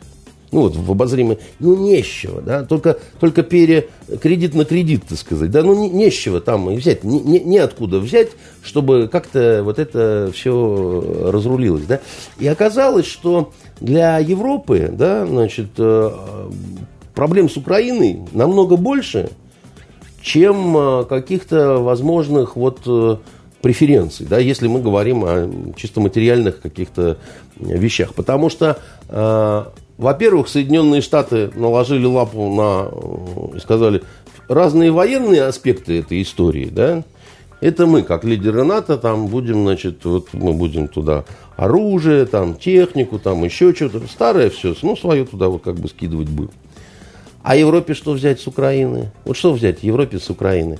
Ну вот в обозримой, ну нечего, да, только, только пере, кредит на кредит, так сказать, да, ну не, нечего там взять, не, не, неоткуда взять, чтобы как-то вот это все разрулилось, да. И оказалось, что для Европы, да, значит, э, проблем с Украиной намного больше, чем э, каких-то возможных вот э, преференций, да, если мы говорим о чисто материальных каких-то вещах. Потому что, э, во-первых, Соединенные Штаты наложили лапу на, и сказали, разные военные аспекты этой истории, да, Это мы, как лидеры НАТО, там будем, значит, вот мы будем туда оружие, там, технику, там, еще что-то. Старое все, ну, свое туда вот как бы скидывать будем. А Европе что взять с Украины? Вот что взять Европе с Украины?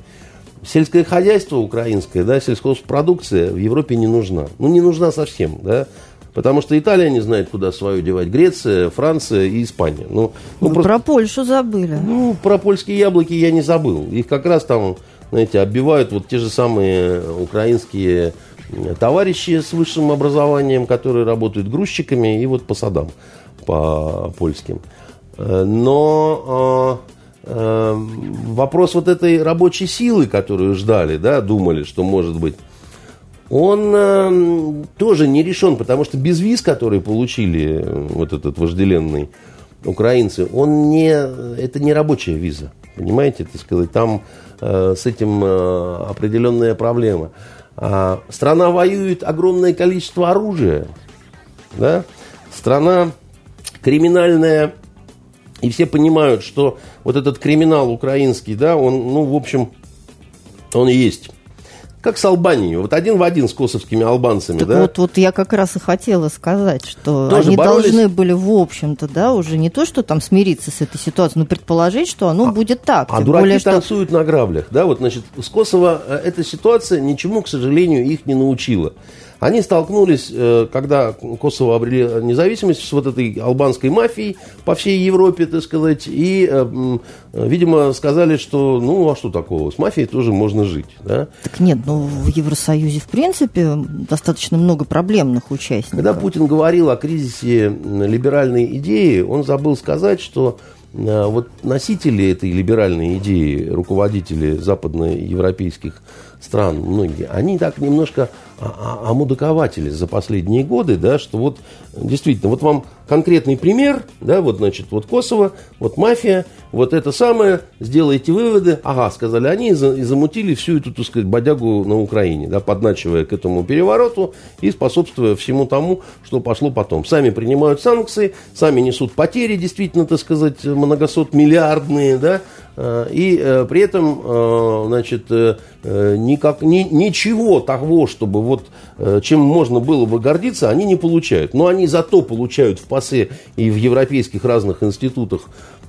Сельское хозяйство украинское, да, сельхозпродукция в Европе не нужна. Ну, не нужна совсем, да. Потому что Италия не знает, куда свою девать. Греция, Франция и Испания. Ну, ну, просто, про Польшу забыли. Ну, про польские яблоки я не забыл. Их как раз там, знаете, оббивают вот те же самые украинские товарищи с высшим образованием, которые работают грузчиками и вот по садам, по польским. Э, но э, э, вопрос вот этой рабочей силы, которую ждали, да, думали, что может быть, он э, тоже не решен, потому что без виз, которые получили вот этот вожделенный украинцы, он не, это не рабочая виза, понимаете, так сказать, там э, с этим э, определенная проблема. А страна воюет огромное количество оружия, да? страна криминальная, и все понимают, что вот этот криминал украинский, да, он, ну, в общем, он есть. Как с Албанией. Вот один в один с косовскими албанцами, так да? Вот, вот я как раз и хотела сказать, что Тоже они боролись? должны были, в общем-то, да, уже не то, что там смириться с этой ситуацией, но предположить, что оно будет так. А дураки более, что... танцуют на граблях, да? Вот, значит, с Косово э, эта ситуация ничему, к сожалению, их не научила. Они столкнулись, э, когда Косово обрели независимость с вот этой албанской мафией по всей Европе, так сказать, и, э, м, видимо, сказали, что, ну, а что такого, с мафией тоже можно жить, да? Так нет, ну в Евросоюзе, в принципе, достаточно много проблемных участников. Когда Путин говорил о кризисе либеральной идеи, он забыл сказать, что э, вот носители этой либеральной идеи, руководители западноевропейских стран, многие, они так немножко а- а- омудакователи за последние годы, да, что вот действительно, вот вам конкретный пример, да, вот, значит, вот Косово, вот мафия, вот это самое, сделайте выводы, ага, сказали они, и, за- и замутили всю эту, так сказать, бодягу на Украине, да, подначивая к этому перевороту и способствуя всему тому, что пошло потом. Сами принимают санкции, сами несут потери, действительно, так сказать, многосот миллиардные, да, и э, при этом, э, значит, э, э, никак, ни, ничего того, чтобы вот э, чем можно было бы гордиться, они не получают. Но они зато получают в ПАСЕ и в европейских разных институтах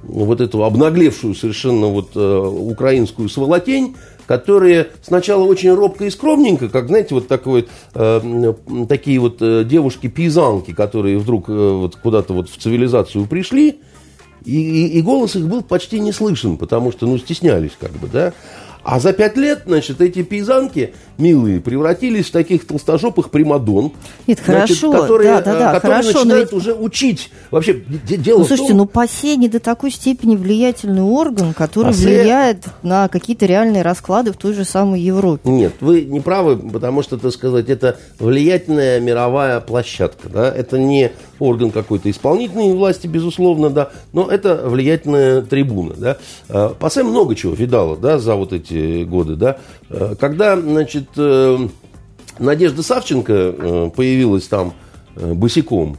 вот эту обнаглевшую совершенно вот э, украинскую сволотень, которые сначала очень робко и скромненько, как, знаете, вот такой, э, такие вот э, девушки-пейзанки, которые вдруг э, вот куда-то вот в цивилизацию пришли, и, и- голос их был почти не слышен, потому что, ну, стеснялись как бы, да. А за пять лет, значит, эти пейзанки, милые, превратились в таких толстожопых примадон. Нет, значит, хорошо, которые, да, да, да, э, которые хорошо, начинают ведь- уже учить. Вообще, де- дело Ну, слушайте, том- ну ПАСЕ не до такой степени влиятельный орган, который ПАСЕ- влияет на какие-то реальные расклады в той же самой Европе. Нет, вы не правы, потому что, так сказать, это влиятельная мировая площадка, да, это не орган какой-то исполнительной власти, безусловно, да, но это влиятельная трибуна, да. Э, ПАСЕ много чего видала, да, за вот эти годы, да. Э, Когда, значит, э, Надежда Савченко э, появилась там босиком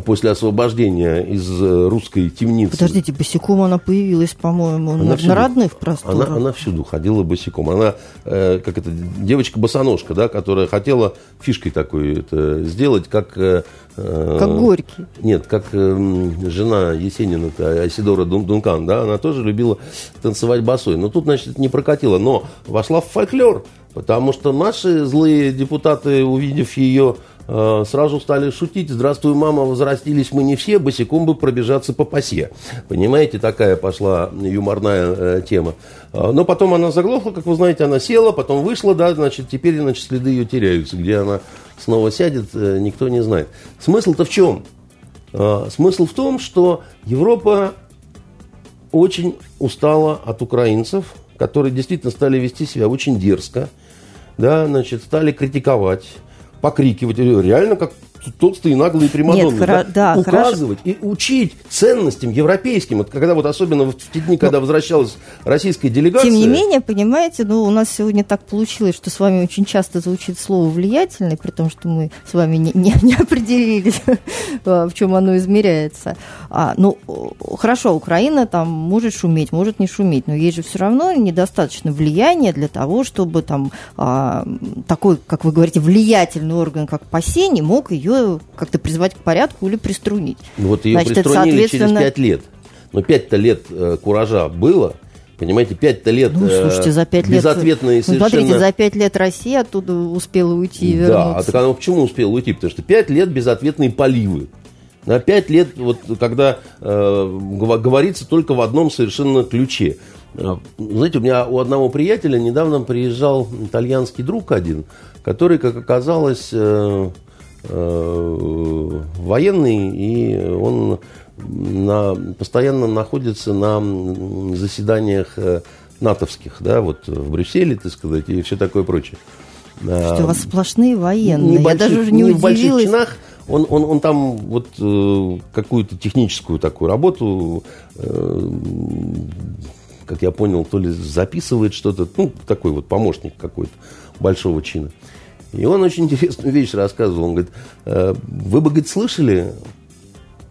после освобождения из э, русской темницы. Подождите, босиком она появилась, по-моему, на, всюду. на родных просторах. Она, она всюду ходила босиком. Она, э, как это, девочка-босоножка, да, которая хотела фишкой такой это сделать, как... э, э, Как Горький. Нет, как э, жена Есенина, Айсидора Дун- Дункан, да, она тоже любила танцевать босой. Но тут, значит, не прокатило. Но вошла в фольклор, потому что наши злые депутаты, увидев ее, сразу стали шутить. Здравствуй, мама, возрастились мы не все, босиком бы пробежаться по посе. Понимаете, такая пошла юморная э, тема. А, Но потом она заглохла, как вы знаете, она села, потом вышла, да, значит, теперь, значит, следы ее теряются. Где она снова сядет, э, никто не знает. Смысл-то в чем? Смысл в том, что Европа очень устала от украинцев, которые действительно стали вести себя очень дерзко, да, значит, стали критиковать, покрикивать, реально как толстые, наглые примадонны. Нет, да? да, Указывать хорошо. и учить ценностям европейским. Вот когда вот особенно в те дни, когда Но, возвращалась российская делегация. Тем не менее, понимаете, ну, у нас сегодня так получилось, что с вами очень часто звучит слово «влиятельный», при том, что мы с вами не, не, не определились, в чем оно измеряется. А, ну, хорошо, Украина там может шуметь, может не шуметь, но ей же все равно недостаточно влияния для того, чтобы там а, такой, как вы говорите, влиятельный орган, как ПАСЕ, не мог ее как-то призвать к порядку или приструнить. Ну, вот ее Значит, приструнили соответственно... через пять лет. Но пять-то лет э, куража было, Понимаете, пять-то лет ну, слушайте, за пять безответные лет, совершенно... Ну, смотрите, за пять лет Россия оттуда успела уйти и вернуться. Да, а так она почему успела уйти? Потому что пять лет безответные поливы. На пять лет, вот когда э, говорится только в одном совершенно ключе. Э, знаете, у меня у одного приятеля недавно приезжал итальянский друг один, который, как оказалось, э, э, военный, и он на, постоянно находится на заседаниях э, натовских, да, вот в Брюсселе, так сказать, и все такое прочее. Что у вас сплошные военные, я даже уже не, не удивилась. В больших чинах, он, он, он там вот э, какую-то техническую такую работу, э, как я понял, то ли записывает что-то, ну, такой вот помощник какой-то большого чина. И он очень интересную вещь рассказывал. Он говорит, э, вы бы, говорит, слышали,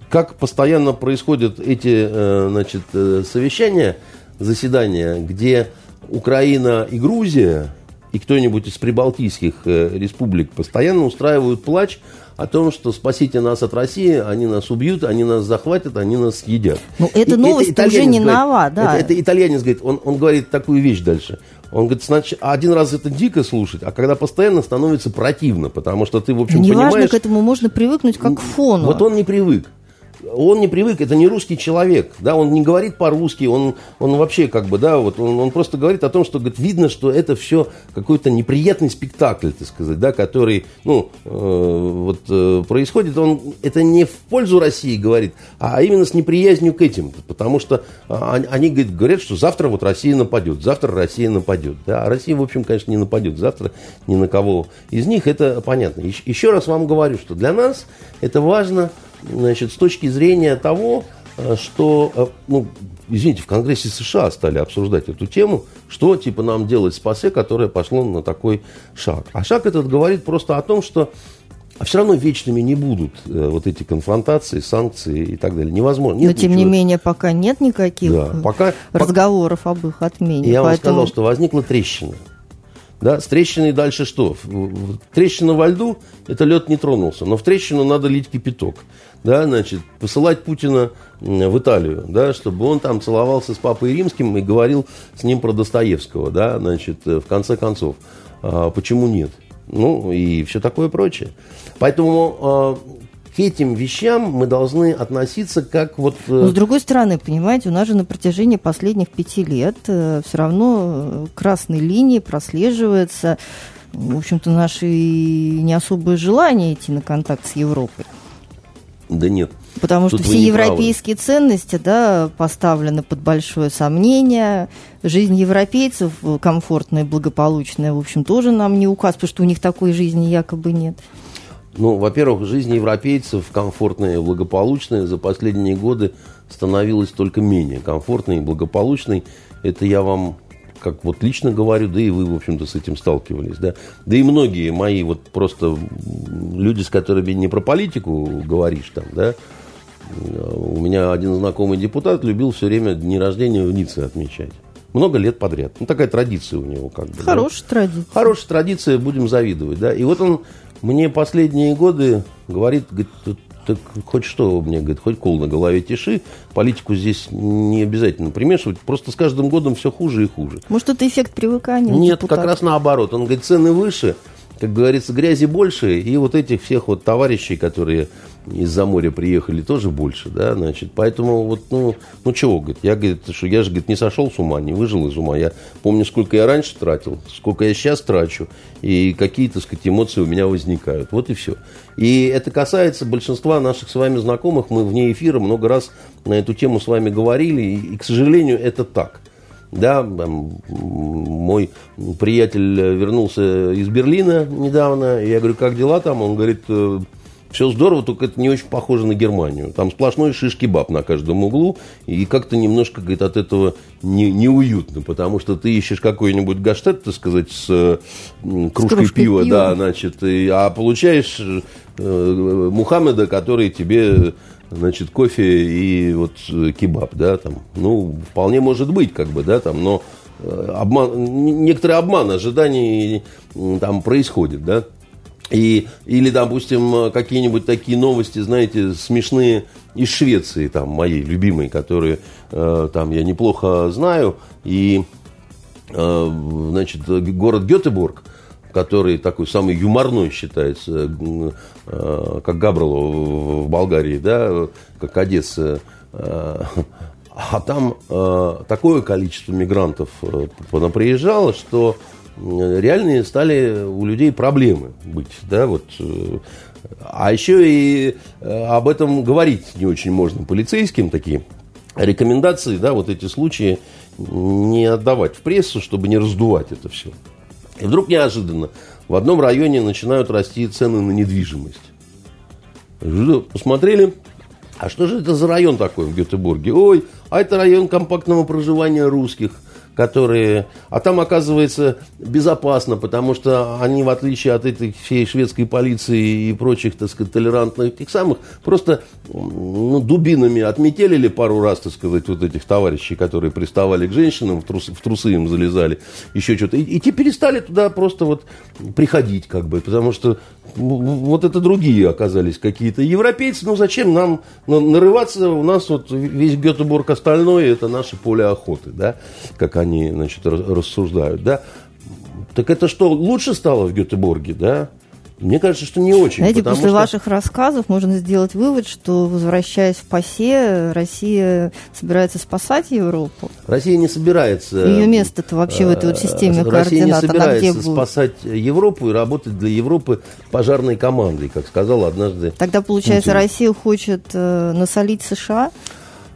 как постоянно происходят эти, э, значит, э, совещания, заседания, где Украина и Грузия и кто-нибудь из прибалтийских республик постоянно устраивают плач о том, что спасите нас от России, они нас убьют, они нас захватят, они нас съедят. Ну, эта новость это уже не говорит, нова, да. Это, это итальянец говорит, он, он говорит такую вещь дальше. Он говорит, значит, один раз это дико слушать, а когда постоянно становится противно, потому что ты, в общем, Неважно, понимаешь... к этому можно привыкнуть как к фону. Вот он не привык он не привык, это не русский человек, да, он не говорит по-русски, он, он вообще как бы, да, вот он, он просто говорит о том, что говорит, видно, что это все какой-то неприятный спектакль, так сказать, да, который, ну, э, вот э, происходит, он это не в пользу России говорит, а именно с неприязнью к этим, потому что а, они говорят, говорят, что завтра вот Россия нападет, завтра Россия нападет, да, а Россия, в общем, конечно, не нападет завтра ни на кого из них, это понятно. Еще раз вам говорю, что для нас это важно, значит, с точки зрения того, э, что, э, ну, извините, в Конгрессе США стали обсуждать эту тему, что, типа, нам делать с ПАСЕ, которое пошло на такой шаг. А шаг этот говорит просто о том, что а все равно вечными не будут э, вот эти конфронтации, санкции и так далее. Невозможно. Нет Но, тем ничего. не менее, пока нет никаких да, пока, разговоров пока... об их отмене. Я поэтому... вам сказал, что возникла трещина. Да, с трещиной дальше что? Трещина во льду, это лед не тронулся, но в трещину надо лить кипяток. Да, значит, посылать Путина в Италию, да, чтобы он там целовался с папой римским и говорил с ним про Достоевского, да, значит, э, в конце концов. А, почему нет? Ну, и все такое прочее. Поэтому а, к этим вещам мы должны относиться как вот... Э, Но с другой стороны, понимаете, у нас же на протяжении последних пяти лет э, все равно красной линии прослеживается, в общем-то, наше не особое желание идти на контакт с Европой. Да нет. Потому что все европейские правы. ценности да, поставлены под большое сомнение. Жизнь европейцев комфортная, благополучная, в общем, тоже нам не указ, потому что у них такой жизни якобы нет. Ну, во-первых, жизнь европейцев комфортная и благополучная за последние годы становилась только менее комфортной и благополучной. Это я вам как вот лично говорю, да и вы, в общем-то, с этим сталкивались, да. Да и многие мои вот просто люди, с которыми не про политику говоришь там, да. У меня один знакомый депутат любил все время дни рождения в Ницце отмечать. Много лет подряд. Ну, такая традиция у него как бы. Хорошая да? традиция. Хорошая традиция, будем завидовать, да. И вот он мне последние годы говорит, говорит, так хоть что мне, говорит, хоть кол на голове тиши, политику здесь не обязательно примешивать, просто с каждым годом все хуже и хуже. Может, это эффект привыкания? Нет, депутат? как раз наоборот. Он говорит, цены выше, как говорится, грязи больше, и вот этих всех вот товарищей, которые из-за моря приехали, тоже больше, да, значит, поэтому вот, ну, ну чего, говорит, я, говорит, что я же, говорит, не сошел с ума, не выжил из ума, я помню, сколько я раньше тратил, сколько я сейчас трачу, и какие, так сказать, эмоции у меня возникают, вот и все. И это касается большинства наших с вами знакомых, мы вне эфира много раз на эту тему с вами говорили, и, и к сожалению, это так. Да, мой приятель вернулся из Берлина недавно, я говорю, как дела там? Он говорит, «Э, все здорово, только это не очень похоже на Германию. Там сплошной шишки-баб на каждом углу, и как-то немножко, говорит, от этого не, неуютно, потому что ты ищешь какой-нибудь гаштет, так сказать, с кружкой, с пива, пива, да, значит, и, а получаешь э, Мухаммеда, который тебе значит, кофе и вот э, кебаб, да, там, ну, вполне может быть, как бы, да, там, но э, обман, некоторый обман ожиданий там происходит, да, и, или, допустим, какие-нибудь такие новости, знаете, смешные из Швеции, там, моей любимой, которые э, там я неплохо знаю. И, э, значит, город Гетеборг, который такой самый юморной считается, э, как Габрало в Болгарии, да, как Одесса. Э, а там э, такое количество мигрантов э, приезжало, что реальные стали у людей проблемы быть, да, вот. Э, а еще и э, об этом говорить не очень можно полицейским, такие рекомендации, да, вот эти случаи не отдавать в прессу, чтобы не раздувать это все. И вдруг неожиданно в одном районе начинают расти цены на недвижимость. Посмотрели, а что же это за район такой в Гетеборге? Ой, а это район компактного проживания русских – которые... А там, оказывается, безопасно, потому что они, в отличие от этой всей шведской полиции и прочих, так сказать, толерантных тех самых, просто ну, дубинами отметелили пару раз, так сказать, вот этих товарищей, которые приставали к женщинам, в трусы, в трусы им залезали, еще что-то. И, и те перестали туда просто вот приходить, как бы, потому что вот это другие оказались какие-то европейцы. Ну, зачем нам нарываться? У нас вот весь Гетеборг остальное, это наше поле охоты, да, как они, значит, рассуждают, да. Так это что, лучше стало в Гетеборге, да? Мне кажется, что не очень. Знаете, после что... ваших рассказов можно сделать вывод, что, возвращаясь в ПАСЕ, Россия собирается спасать Европу. Россия не собирается... Ее место-то вообще в этой вот системе Россия координат, не собирается спасать Европу и работать для Европы пожарной командой, как сказал однажды Тогда, получается, Путин. Россия хочет э, насолить США?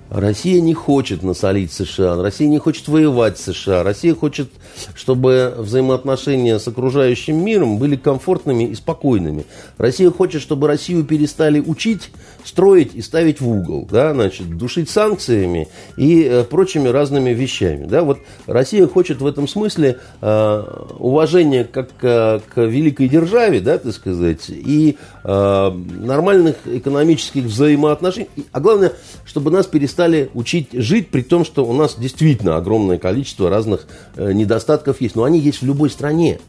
Россия не хочет насолить США, Россия не хочет воевать с США, Россия хочет, чтобы взаимоотношения с окружающим миром были комфортными и спокойными. Россия хочет, чтобы Россию перестали учить, строить и ставить в угол, да, значит, душить санкциями и э, прочими разными вещами. Да. Вот Россия хочет в этом смысле э, уважения как э, к великой державе, да, так сказать, и э, нормальных экономических взаимоотношений, а главное, чтобы нас перестали стали учить жить, при том, что у нас действительно огромное количество разных э, недостатков есть. Но они есть в любой стране.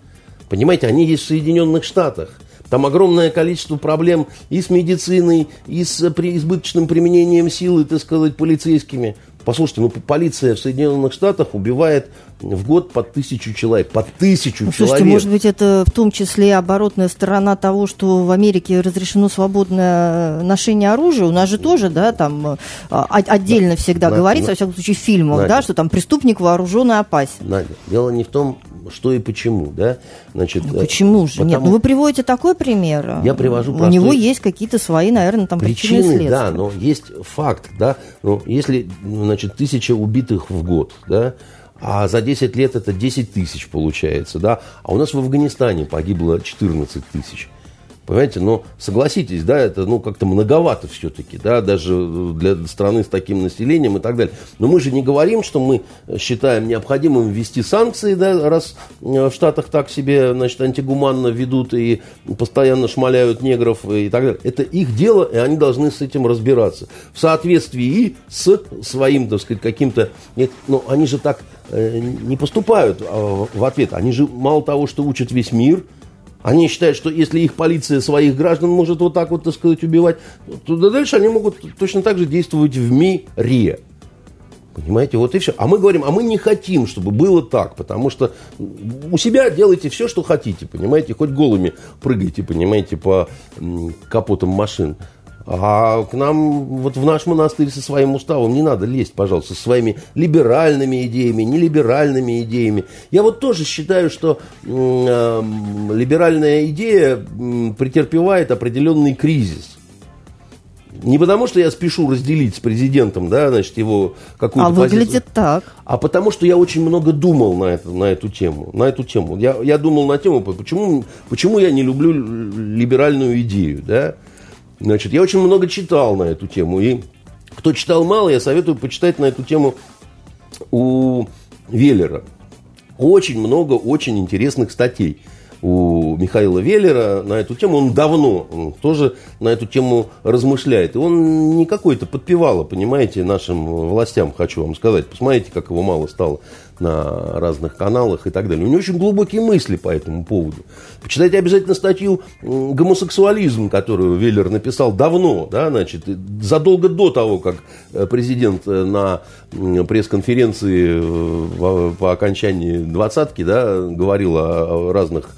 Понимаете, они есть в Соединенных Штатах. Там огромное количество проблем и с медициной, и с избыточным применением силы, так сказать, полицейскими. Послушайте, ну полиция в Соединенных Штатах убивает в год по тысячу человек. По тысячу ну, слушайте, человек. может быть, это в том числе оборотная сторона того, что в Америке разрешено свободное ношение оружия. У нас же тоже, да, там а, отдельно да, всегда да, говорится, да, во всяком случае, в фильмах, Надя, да, что там преступник вооружен и опасен. Надя, дело не в том, что и почему, да? Значит, ну, почему же? Потому... Нет, ну вы приводите такой пример. Я привожу У него есть какие-то свои, наверное, там причины, причины. Да, но есть факт, да. Ну, если, значит, тысяча убитых в год, да, а за 10 лет это 10 тысяч получается, да, а у нас в Афганистане погибло 14 тысяч. Понимаете, но согласитесь, да, это ну как-то многовато все-таки, да, даже для страны с таким населением и так далее. Но мы же не говорим, что мы считаем необходимым ввести санкции, да, раз э, в Штатах так себе, значит, антигуманно ведут и постоянно шмаляют негров и так далее. Это их дело, и они должны с этим разбираться. В соответствии с своим, так сказать, каким-то... Но они же так э, не поступают а, в ответ. Они же мало того, что учат весь мир – они считают, что если их полиция своих граждан может вот так вот, так сказать, убивать, то дальше они могут точно так же действовать в мире. Понимаете, вот и все. А мы говорим, а мы не хотим, чтобы было так, потому что у себя делайте все, что хотите, понимаете, хоть голыми прыгайте, понимаете, по капотам машин. А к нам, вот в наш монастырь со своим уставом не надо лезть, пожалуйста, со своими либеральными идеями, нелиберальными идеями. Я вот тоже считаю, что э, либеральная идея претерпевает определенный кризис. Не потому, что я спешу разделить с президентом, да, значит, его какую-то А выглядит позицию, так. А потому, что я очень много думал на, это, на эту тему. На эту тему. Я, я думал на тему, почему, почему я не люблю либеральную идею, да. Значит, я очень много читал на эту тему. И кто читал мало, я советую почитать на эту тему у Веллера. Очень много очень интересных статей у Михаила Веллера на эту тему. Он давно тоже на эту тему размышляет. И он не какой-то подпевало, понимаете, нашим властям, хочу вам сказать. Посмотрите, как его мало стало на разных каналах и так далее. У него очень глубокие мысли по этому поводу. Почитайте обязательно статью «Гомосексуализм», которую Веллер написал давно, да, значит, задолго до того, как э, президент э, на пресс-конференции э, по окончании двадцатки да, говорил о разных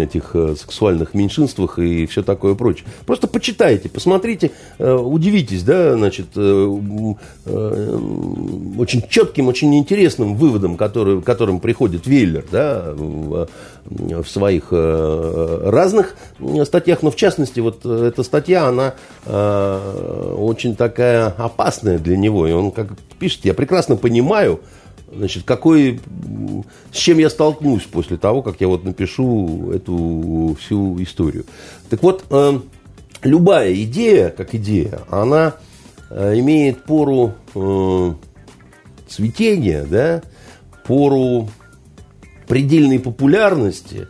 этих сексуальных меньшинствах и все такое прочее. Просто почитайте, посмотрите, удивитесь, да, значит, очень четким, очень интересным выводом выводам, которые, к которым приходит Веллер да, в, в своих э, разных статьях, но в частности, вот эта статья, она э, очень такая опасная для него. И он как пишет, я прекрасно понимаю, значит, какой, с чем я столкнусь после того, как я вот напишу эту всю историю. Так вот, э, любая идея, как идея, она имеет пору цветения, да, пору предельной популярности,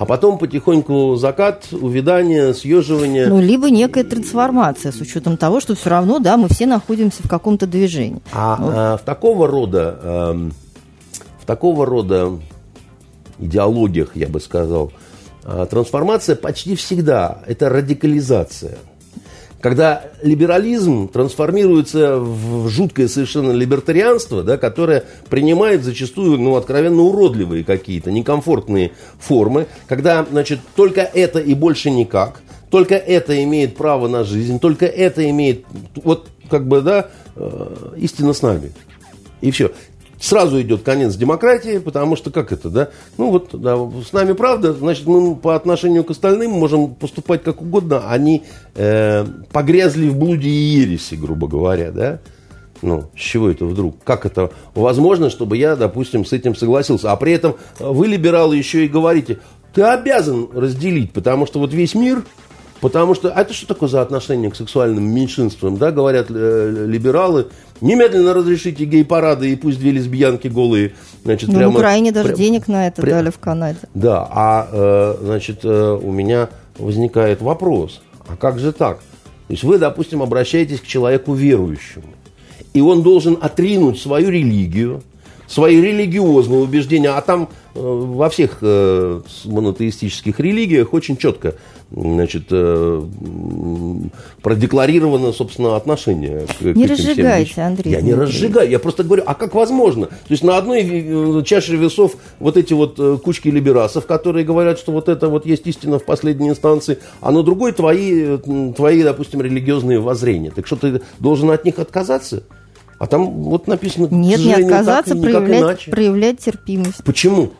а потом потихоньку закат, увядание, съеживание. Ну, либо некая трансформация, с учетом того, что все равно, да, мы все находимся в каком-то движении. А, вот. а в такого рода, э, в такого рода идеологиях, я бы сказал, э, трансформация почти всегда это радикализация – когда либерализм трансформируется в жуткое совершенно либертарианство, да, которое принимает зачастую ну, откровенно уродливые какие-то некомфортные формы, когда значит, только это и больше никак, только это имеет право на жизнь, только это имеет, вот как бы, да, э, истина с нами. И все сразу идет конец демократии, потому что как это, да? Ну вот, да, с нами правда, значит, мы по отношению к остальным можем поступать как угодно, они э, погрязли в блуде и ереси, грубо говоря, да? Ну, с чего это вдруг? Как это возможно, чтобы я, допустим, с этим согласился? А при этом вы, либералы, еще и говорите, ты обязан разделить, потому что вот весь мир Потому что, а это что такое за отношение к сексуальным меньшинствам, да, говорят э, либералы. Немедленно разрешите гей-парады и пусть две лесбиянки голые, значит, ну, прямо... в Украине даже прям, денег на это прям, дали в Канаде. Да, а, э, значит, э, у меня возникает вопрос, а как же так? То есть вы, допустим, обращаетесь к человеку верующему, и он должен отринуть свою религию, свои религиозные убеждения, а там во всех э, монотеистических религиях очень четко значит, э, продекларировано, собственно, отношение к, Не к разжигайте, Андрей. Я не разжигаю, я просто говорю, а как возможно? То есть на одной э, чаше весов вот эти вот э, кучки либерасов, которые говорят, что вот это вот есть истина в последней инстанции, а на другой твои, твои допустим, религиозные воззрения. Так что ты должен от них отказаться? А там вот написано... Нет, не отказаться, так, проявлять, проявлять терпимость. Почему?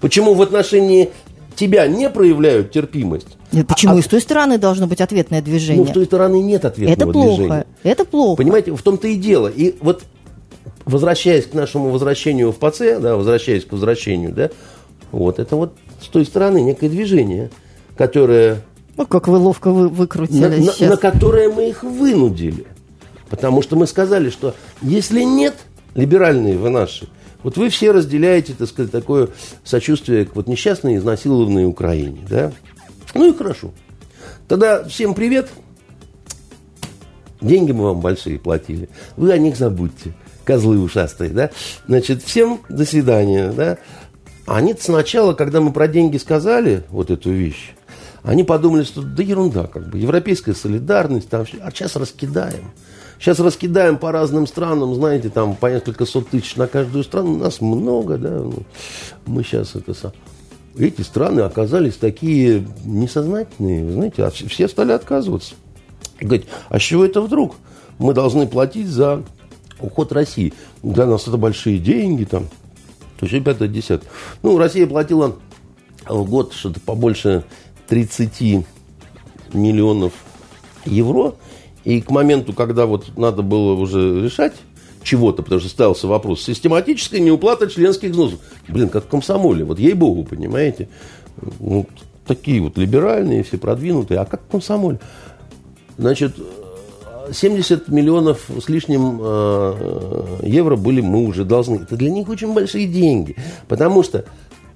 Почему в отношении тебя не проявляют терпимость. Нет, почему? А, и с той стороны должно быть ответное движение. Ну, с той стороны нет ответного Это плохо. Движения. Это плохо. Понимаете, в том-то и дело. И вот возвращаясь к нашему возвращению в ПАЦЕ, да, возвращаясь к возвращению, да, вот это вот с той стороны некое движение, которое... Ну, как вы ловко вы, выкрутили на, на, на которое мы их вынудили. Потому что мы сказали, что если нет, либеральные вы наши, вот вы все разделяете, так сказать, такое сочувствие к вот несчастной изнасилованной Украине, да? Ну и хорошо. Тогда всем привет. Деньги мы вам большие платили. Вы о них забудьте. Козлы ушастые, да? Значит, всем до свидания, да? Они сначала, когда мы про деньги сказали, вот эту вещь, они подумали, что да ерунда, как бы, европейская солидарность, там, а сейчас раскидаем. Сейчас раскидаем по разным странам, знаете, там по несколько сот тысяч на каждую страну. Нас много, да. Ну, мы сейчас это. Эти страны оказались такие несознательные, знаете, а все стали отказываться. Говорить, а с чего это вдруг? Мы должны платить за уход России. Для нас это большие деньги там. То есть, пятое, десятое. Ну, Россия платила в год что-то побольше 30 миллионов евро и к моменту, когда вот надо было уже решать чего-то, потому что ставился вопрос, систематическая неуплата членских взносов. Блин, как в комсомоле, вот ей-богу, понимаете? Вот такие вот либеральные, все продвинутые. А как в комсомоле? значит, 70 миллионов с лишним э, евро были мы уже должны. Это для них очень большие деньги. Потому что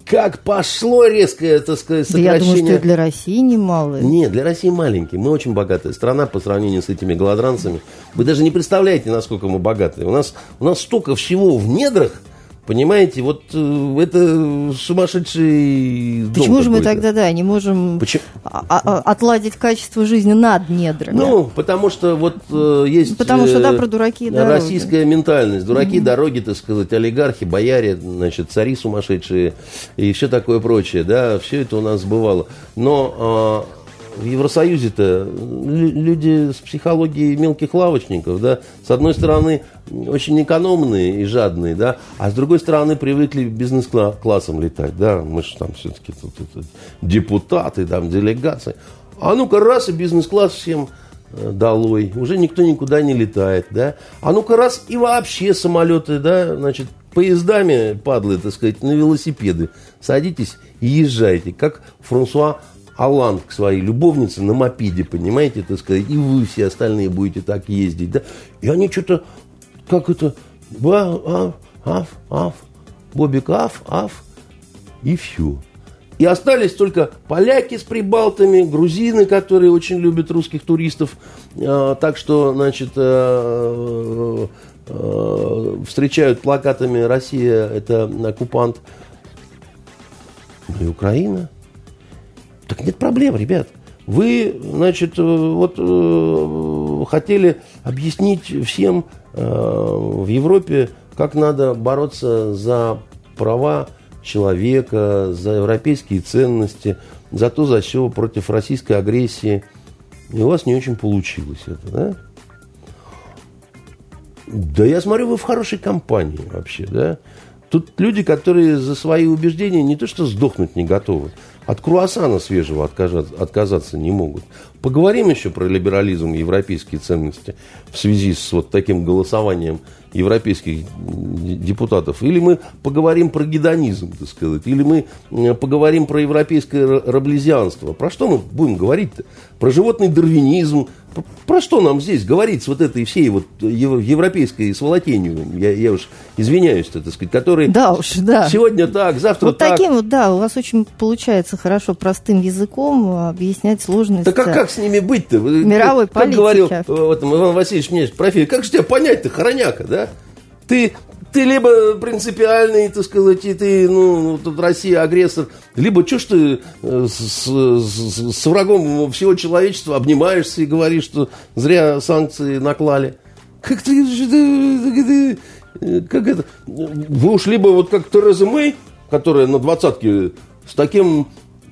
как пошло резкое, так сказать, сокращение. Да я думаю, что и для России немало. Нет, для России маленький. Мы очень богатая страна по сравнению с этими голодранцами. Вы даже не представляете, насколько мы богатые. У нас, у нас столько всего в недрах, Понимаете, вот э, это сумасшедший Почему дом же мы тогда, да, не можем Почему? А, а, отладить качество жизни над недрами? Ну, потому что вот э, есть потому что, да, про дураки э, российская дороги. ментальность. Дураки, угу. дороги, так сказать, олигархи, бояре, значит, цари сумасшедшие и все такое прочее, да, все это у нас бывало. Но э, в Евросоюзе-то люди с психологией мелких лавочников, да, с одной стороны, очень экономные и жадные, да, а с другой стороны, привыкли бизнес-классом летать, да, мы же там все-таки тут, тут, депутаты, там, делегации. А ну-ка раз и бизнес-класс всем э, долой, уже никто никуда не летает, да. А ну-ка раз и вообще самолеты, да, значит, поездами, падлы, так сказать, на велосипеды. Садитесь и езжайте, как Франсуа Алан к своей любовнице на мопеде, понимаете, так сказать, и вы все остальные будете так ездить, да, и они что-то, как это, аф, аф, аф, Бобик, аф, аф, и все. И остались только поляки с прибалтами, грузины, которые очень любят русских туристов. А, так что, значит, а, а, встречают плакатами «Россия – это оккупант». Ну и Украина – так нет проблем, ребят. Вы, значит, э, вот э, хотели объяснить всем э, в Европе, как надо бороться за права человека, за европейские ценности, за то, за все против российской агрессии. И у вас не очень получилось это, да? Да я смотрю, вы в хорошей компании вообще, да? Тут люди, которые за свои убеждения не то что сдохнуть не готовы, от круассана свежего отказаться не могут. Поговорим еще про либерализм европейские ценности в связи с вот таким голосованием европейских депутатов. Или мы поговорим про гедонизм, так сказать. Или мы поговорим про европейское раблезианство. Про что мы будем говорить-то? Про животный дарвинизм, про что нам здесь говорить с вот этой всей вот европейской сволотенью, я, я уж извиняюсь, так сказать, которые да уж, да. сегодня так, завтра вот так. таким вот, да, у вас очень получается хорошо простым языком объяснять сложности. Да как, как с ними быть-то? Мировой как политики. говорил вот, Иван Васильевич мне профиль, как же тебя понять-то, хороняка, да? Ты ты либо принципиальный, так сказать, и ты, ну, тут Россия агрессор, либо что ж ты э, с, с, с врагом всего человечества обнимаешься и говоришь, что зря санкции наклали. Как ты, как это, вы уж либо вот как Тереза Мэй, которая на двадцатке с таким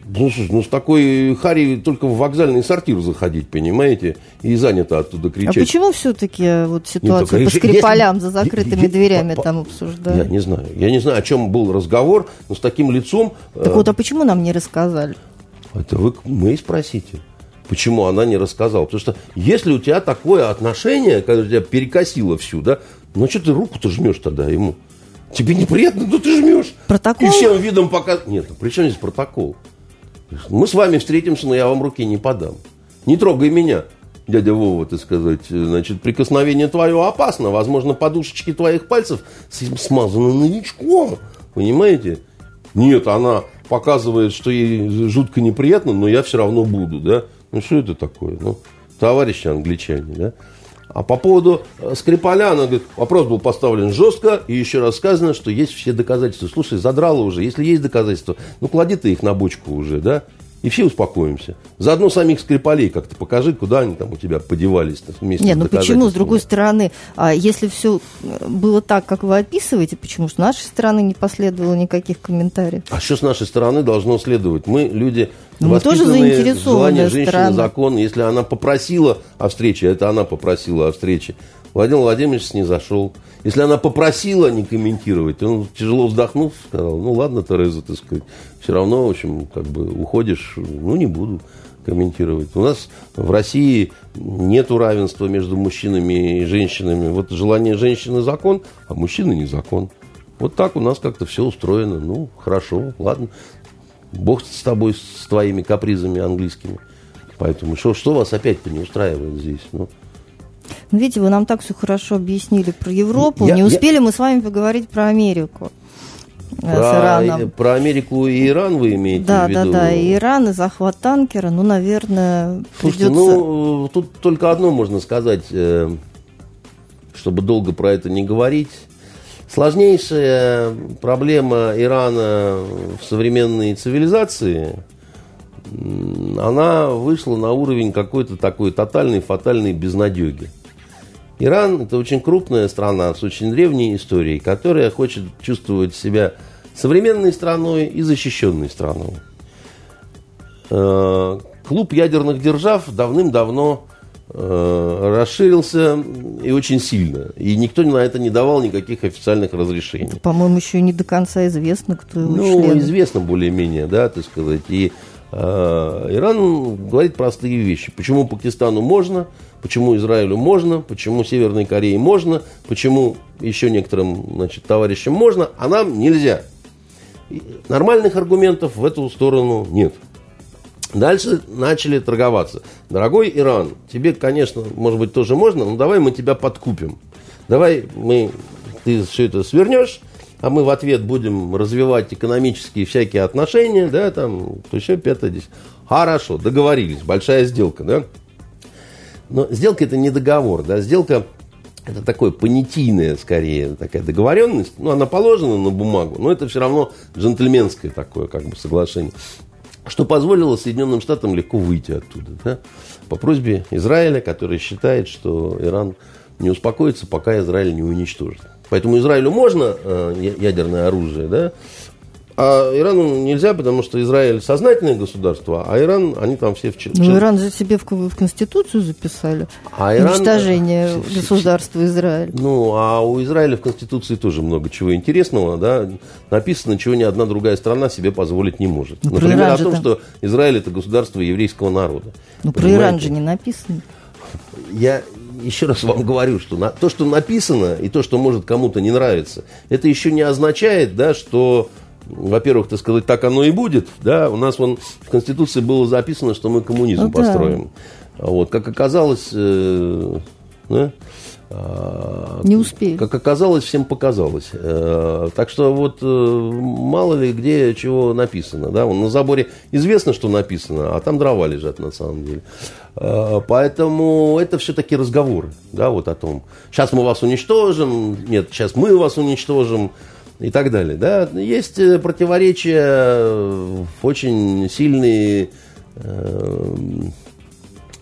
ну, ну, с такой Хари только в вокзальный сортир заходить, понимаете, и занято оттуда кричать. А почему все-таки э, вот ситуацию Нет, по Скрипалям если, за закрытыми я, дверями по, там обсуждают? Я не знаю. Я не знаю, о чем был разговор, но с таким лицом... Так э, вот, а почему нам не рассказали? Это вы мы и спросите. Почему она не рассказала? Потому что если у тебя такое отношение, когда тебя перекосило всю, да, ну что ты руку-то жмешь тогда ему? Тебе неприятно, но ты жмешь. Протокол? И всем видом пока... Нет, ну при чем здесь протокол? Мы с вами встретимся, но я вам руки не подам. Не трогай меня, дядя Вова, так сказать. Значит, прикосновение твое опасно. Возможно, подушечки твоих пальцев смазаны новичком. Понимаете? Нет, она показывает, что ей жутко неприятно, но я все равно буду, да? Ну, что это такое? Ну, товарищи англичане, да? А по поводу э, Скрипаля, она говорит, вопрос был поставлен жестко, и еще раз сказано, что есть все доказательства. Слушай, задрало уже, если есть доказательства, ну клади ты их на бочку уже, да? И все успокоимся. Заодно самих Скрипалей как-то покажи, куда они там у тебя подевались вместе Нет, ну почему, с другой стороны, а если все было так, как вы описываете, почему с нашей стороны не последовало никаких комментариев? А что с нашей стороны должно следовать? Мы люди ну, мы тоже заинтересованные женщины, страна. закон. Если она попросила о встрече, это она попросила о встрече, Владимир Владимирович с ней зашел. Если она попросила не комментировать, он тяжело вздохнув, сказал, ну ладно, Тереза, так сказать, все равно, в общем, как бы уходишь, ну не буду комментировать. У нас в России нет равенства между мужчинами и женщинами. Вот желание женщины закон, а мужчины не закон. Вот так у нас как-то все устроено. Ну, хорошо, ладно. Бог с тобой, с твоими капризами английскими. Поэтому что, что вас опять-то не устраивает здесь? Ну, ну, видите, вы нам так все хорошо объяснили про Европу. Я- не я- успели мы с вами поговорить про Америку. э, про, про Америку и Иран вы имеете Да, в да, виду? да. И Иран, и захват танкера, ну, наверное, Слушайте, придется... ну, тут только одно можно сказать, э, чтобы долго про это не говорить. Сложнейшая проблема Ирана в современной цивилизации, она вышла на уровень какой-то такой тотальной, фатальной безнадеги. Иран – это очень крупная страна с очень древней историей, которая хочет чувствовать себя современной страной и защищенной страной. Э, Клуб ядерных держав давным-давно э, расширился и очень сильно. И никто на это не давал никаких официальных разрешений. По-моему, еще не до конца известно, кто его Ну, члены. известно более-менее, да, так сказать. И э, Иран говорит простые вещи. Почему Пакистану можно, почему Израилю можно, почему Северной Корее можно, почему еще некоторым значит, товарищам можно, а нам нельзя. И нормальных аргументов в эту сторону нет. Дальше начали торговаться. Дорогой Иран, тебе, конечно, может быть, тоже можно, но давай мы тебя подкупим. Давай мы, ты все это свернешь, а мы в ответ будем развивать экономические всякие отношения, да, там, то еще пятое здесь. Хорошо, договорились, большая сделка, да. Но сделка это не договор, да, сделка это такое понятийная, скорее, такая договоренность. Ну, она положена на бумагу, но это все равно джентльменское такое, как бы, соглашение. Что позволило Соединенным Штатам легко выйти оттуда, да? По просьбе Израиля, который считает, что Иран не успокоится, пока Израиль не уничтожит. Поэтому Израилю можно э, ядерное оружие, да? А Ирану нельзя, потому что Израиль сознательное государство, а Иран, они там все в Ну, Иран же себе в, в Конституцию записали. А Иран- Уничтожение Все- все- государства Израиль. Ну, а у Израиля в Конституции тоже много чего интересного, да, написано, чего ни одна другая страна себе позволить не может. Ну, Например, Иран о том, там- что Израиль это государство еврейского народа. Ну, про? Иран же не написано. Я еще раз вам говорю, что на- то, что написано, и то, что может кому-то не нравиться, это еще не означает, да, что, во-первых, так сказать, так оно и будет. Да? У нас вон в Конституции было записано, что мы коммунизм Ну да. построим. А Вот, как оказалось, э, да, а, Не успели. Как оказалось, всем показалось. Э, Так что вот э, мало ли где чего написано. Да? Вон на заборе известно, что написано, а там дрова лежат на самом деле. Э, Поэтому это все-таки разговоры. Да, вот о том. Сейчас мы вас уничтожим, нет, сейчас мы вас уничтожим и так далее. Да? Есть э, противоречия э, очень сильные э,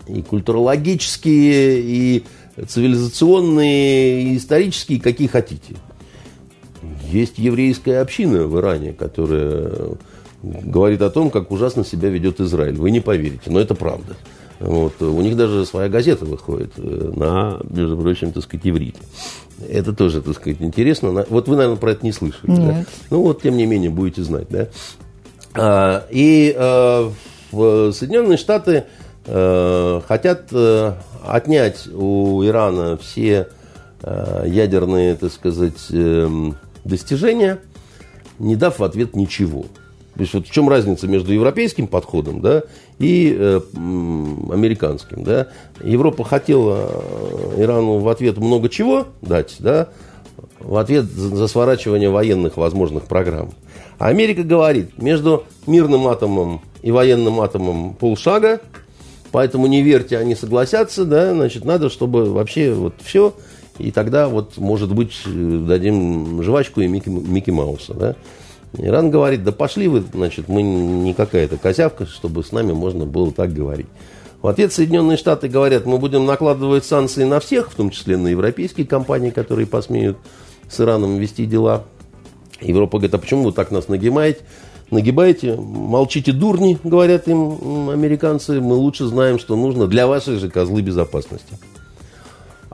и культурологические, и цивилизационные, и исторические, какие хотите. Есть еврейская община в Иране, которая говорит о том, как ужасно себя ведет Израиль. Вы не поверите, но это правда. Вот. У них даже своя газета выходит э, на, между прочим, так сказать, иврите. Это тоже, так сказать, интересно. Вот вы, наверное, про это не слышали. да? Нет. Ну вот, тем не менее, будете знать, да? А, И в Соединенные Штаты э, хотят отнять у Ирана все ядерные, так сказать, эм, достижения, не дав в ответ ничего. То есть вот в чем разница между европейским подходом да, и э, американским. Да? Европа хотела э, Ирану в ответ много чего дать, да, в ответ за, за сворачивание военных возможных программ. А Америка говорит, между мирным атомом и военным атомом полшага, поэтому не верьте, они согласятся, да, значит, надо, чтобы вообще вот все, и тогда вот, может быть, э, дадим жвачку и Микки, Микки Мауса, да. Иран говорит, да пошли вы, значит, мы не какая-то козявка, чтобы с нами можно было так говорить. В ответ Соединенные Штаты говорят, мы будем накладывать санкции на всех, в том числе на европейские компании, которые посмеют с Ираном вести дела. Европа говорит, а почему вы так нас нагибаете? Нагибаете, молчите, дурни, говорят им американцы, мы лучше знаем, что нужно для вашей же козлы безопасности.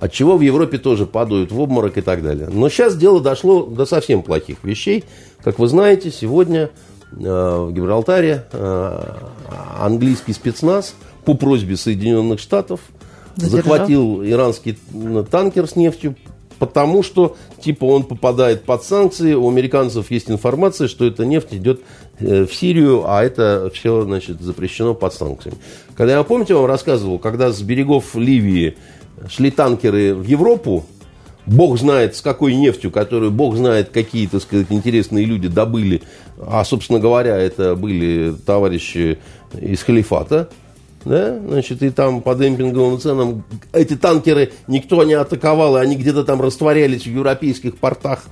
От чего в Европе тоже падают в обморок и так далее. Но сейчас дело дошло до совсем плохих вещей. Как вы знаете, сегодня э, в Гибралтаре э, английский спецназ по просьбе Соединенных Штатов Задержал. захватил иранский м, танкер с нефтью, потому что типа он попадает под санкции. У американцев есть информация, что эта нефть идет в Сирию, а это все, значит, запрещено под санкциями. Когда я, помните, вам рассказывал, когда с берегов Ливии шли танкеры в Европу, Бог знает, с какой нефтью, которую Бог знает, какие, так сказать, интересные люди добыли. А, собственно говоря, это были товарищи из халифата. Да? Значит, и там по демпинговым ценам эти танкеры никто не атаковал, и они где-то там растворялись в европейских портах.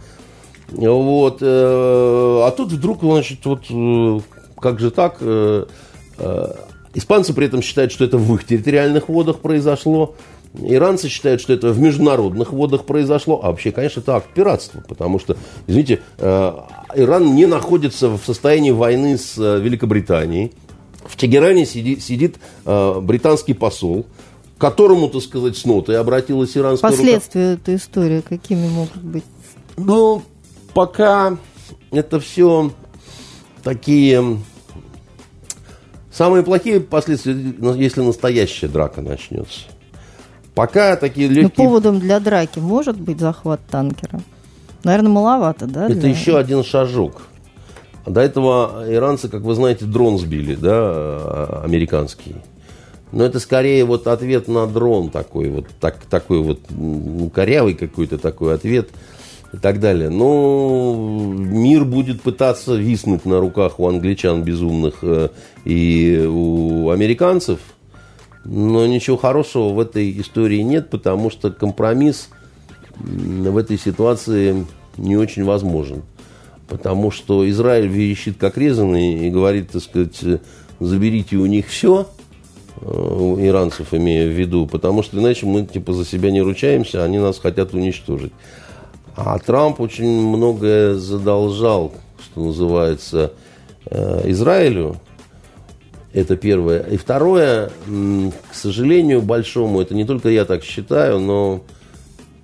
Вот. Э, а тут вдруг, значит, вот э, как же так? Э, испанцы при этом считают, что это в их территориальных водах произошло. Иранцы считают, что это в международных водах произошло, а вообще, конечно, это акт пиратства, потому что, извините, э, Иран не находится в состоянии войны с э, Великобританией. В Тегеране сидит, сидит э, британский посол, к которому, так сказать, с нотой обратилась иранская Последствия рука. этой истории какими могут быть? Ну, пока это все такие... Самые плохие последствия, если настоящая драка начнется. Пока такие легкие... Но поводом для драки может быть захват танкера? Наверное, маловато, да? Это для... еще один шажок. До этого иранцы, как вы знаете, дрон сбили, да, американский. Но это скорее вот ответ на дрон такой вот, так, такой вот ну, корявый какой-то такой ответ и так далее. Но мир будет пытаться виснуть на руках у англичан безумных э, и у американцев – но ничего хорошего в этой истории нет, потому что компромисс в этой ситуации не очень возможен. Потому что Израиль верещит как резанный и говорит, так сказать, заберите у них все, э, иранцев имея в виду, потому что иначе мы типа за себя не ручаемся, они нас хотят уничтожить. А Трамп очень многое задолжал, что называется, э, Израилю, это первое. И второе, к сожалению, большому, это не только я так считаю, но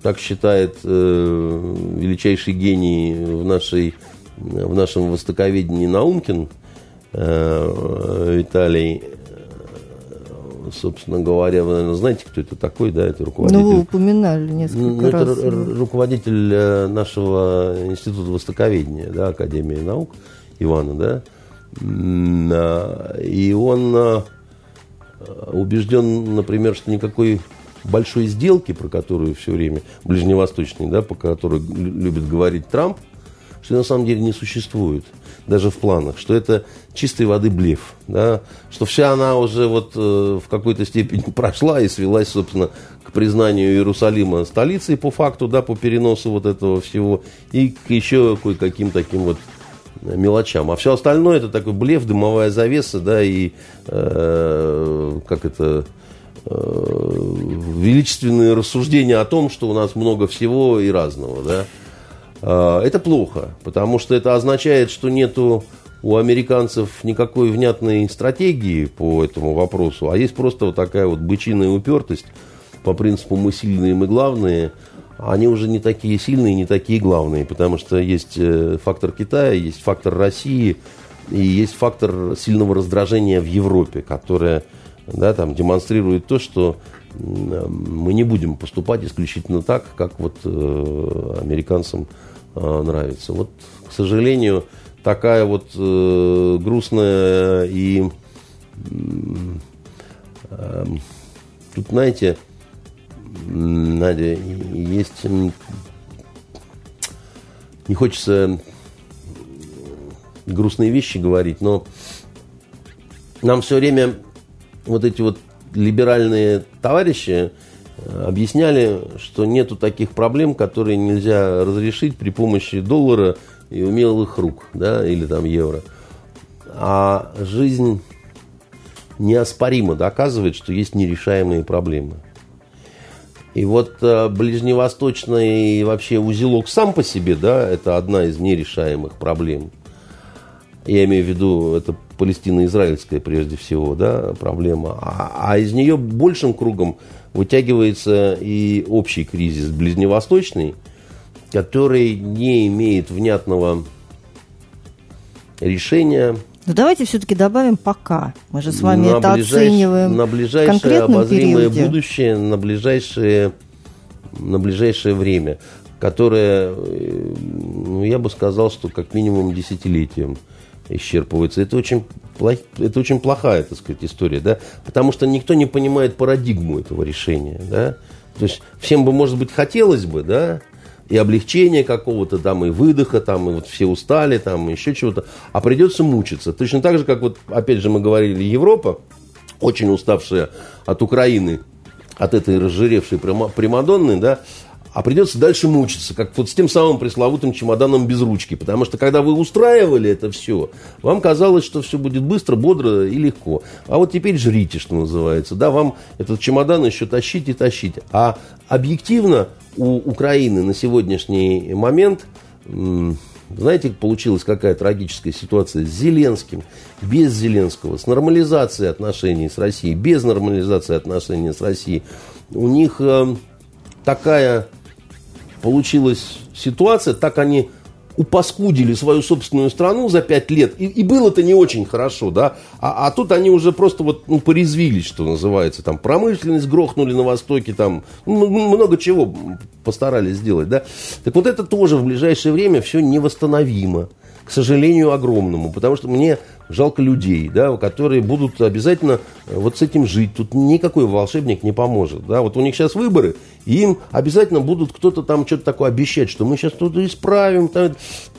так считает э, величайший гений в, нашей, в нашем востоковедении Наумкин э, Виталий. Собственно говоря, вы, наверное, знаете, кто это такой, да, это руководитель. Ну, вы упоминали несколько ну, раз. Это руководитель э, нашего института востоковедения, да, Академии наук Ивана, да. И он а, убежден, например, что никакой большой сделки, про которую все время, ближневосточной, да, по которой любит говорить Трамп, что на самом деле не существует, даже в планах, что это чистой воды блеф, да, что вся она уже вот э, в какой-то степени прошла и свелась, собственно, к признанию Иерусалима столицей по факту, да, по переносу вот этого всего, и к еще кое-каким таким вот мелочам. А все остальное это такой блеф, дымовая завеса, да, и э, как это э, величественные рассуждения о том, что у нас много всего и разного, да. Э, это плохо, потому что это означает, что нету у американцев никакой внятной стратегии по этому вопросу, а есть просто вот такая вот бычиная упертость по принципу мы сильные, мы главные – они уже не такие сильные, не такие главные, потому что есть э, фактор Китая, есть фактор России и есть фактор сильного раздражения в Европе, которое да, там, демонстрирует то, что мы не будем поступать исключительно так, как вот э, американцам э, нравится. Вот, к сожалению, такая вот э, грустная и э, тут, знаете, Надя, есть... Не хочется грустные вещи говорить, но нам все время вот эти вот либеральные товарищи э, объясняли, что нету таких проблем, которые нельзя разрешить при помощи доллара и умелых рук, да, или там евро. А жизнь неоспоримо доказывает, что есть нерешаемые проблемы. И вот э, ближневосточный вообще узелок сам по себе, да, это одна из нерешаемых проблем. Я имею в виду, это палестино-израильская прежде всего, да, проблема. А, а из нее большим кругом вытягивается и общий кризис ближневосточный, который не имеет внятного решения – но давайте все-таки добавим пока. Мы же с вами на это ближайш... оцениваем. На ближайшее обозримое периоде. будущее, на ближайшее, на ближайшее время, которое, ну, я бы сказал, что как минимум десятилетием исчерпываются. Это очень, плох, это очень плохая, так сказать, история, да, потому что никто не понимает парадигму этого решения, да. То есть всем бы, может быть, хотелось бы, да, и облегчения какого-то там, и выдоха, там, и вот все устали, там, и еще чего-то, а придется мучиться. Точно так же, как вот, опять же, мы говорили, Европа, очень уставшая от Украины, от этой разжиревшей Примадонны, да, а придется дальше мучиться, как вот с тем самым пресловутым чемоданом без ручки. Потому что когда вы устраивали это все, вам казалось, что все будет быстро, бодро и легко. А вот теперь жрите, что называется. Да, вам этот чемодан еще тащить и тащить. А объективно у Украины на сегодняшний момент знаете, получилась какая трагическая ситуация с Зеленским, без Зеленского, с нормализацией отношений с Россией, без нормализации отношений с Россией. У них э, такая получилась ситуация, так они упаскудили свою собственную страну за пять лет, и, и было-то не очень хорошо, да, а, а тут они уже просто вот, ну, порезвились, что называется, там, промышленность грохнули на Востоке, там, много чего постарались сделать, да. Так вот это тоже в ближайшее время все невосстановимо к сожалению, огромному, потому что мне жалко людей, да, которые будут обязательно э, вот с этим жить. Тут никакой волшебник не поможет. Да. Вот у них сейчас выборы, и им обязательно будут кто-то там что-то такое обещать, что мы сейчас что-то исправим. Там.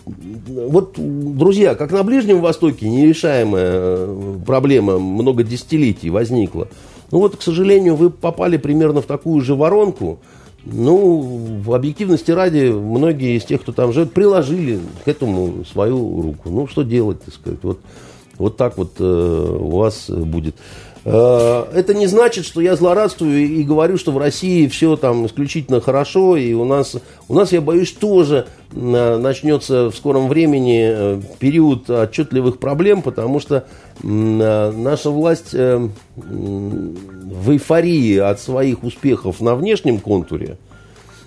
Вот, друзья, как на Ближнем Востоке нерешаемая э, проблема много десятилетий возникла. Ну вот, к сожалению, вы попали примерно в такую же воронку, ну, в объективности ради, многие из тех, кто там живет, приложили к этому свою руку. Ну, что делать, так сказать. Вот, вот так вот э, у вас будет. Э, это не значит, что я злорадствую и говорю, что в России все там исключительно хорошо, и у нас, у нас я боюсь, тоже э, начнется в скором времени э, период отчетливых проблем, потому что наша власть в эйфории от своих успехов на внешнем контуре,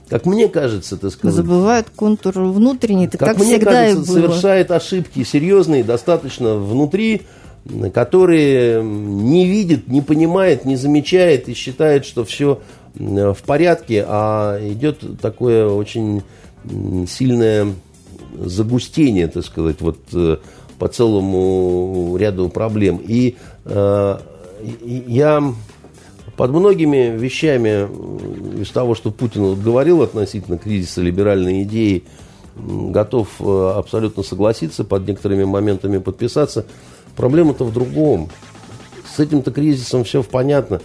как мне кажется, так сказать... Забывает контур внутренний, как, как мне всегда кажется, совершает ошибки серьезные достаточно внутри, который не видит, не понимает, не замечает и считает, что все в порядке, а идет такое очень сильное загустение, так сказать, вот э, по целому ряду проблем. И э, я под многими вещами из того, что Путин говорил относительно кризиса либеральной идеи, готов э, абсолютно согласиться, под некоторыми моментами подписаться. Проблема-то в другом. С этим-то кризисом все понятно.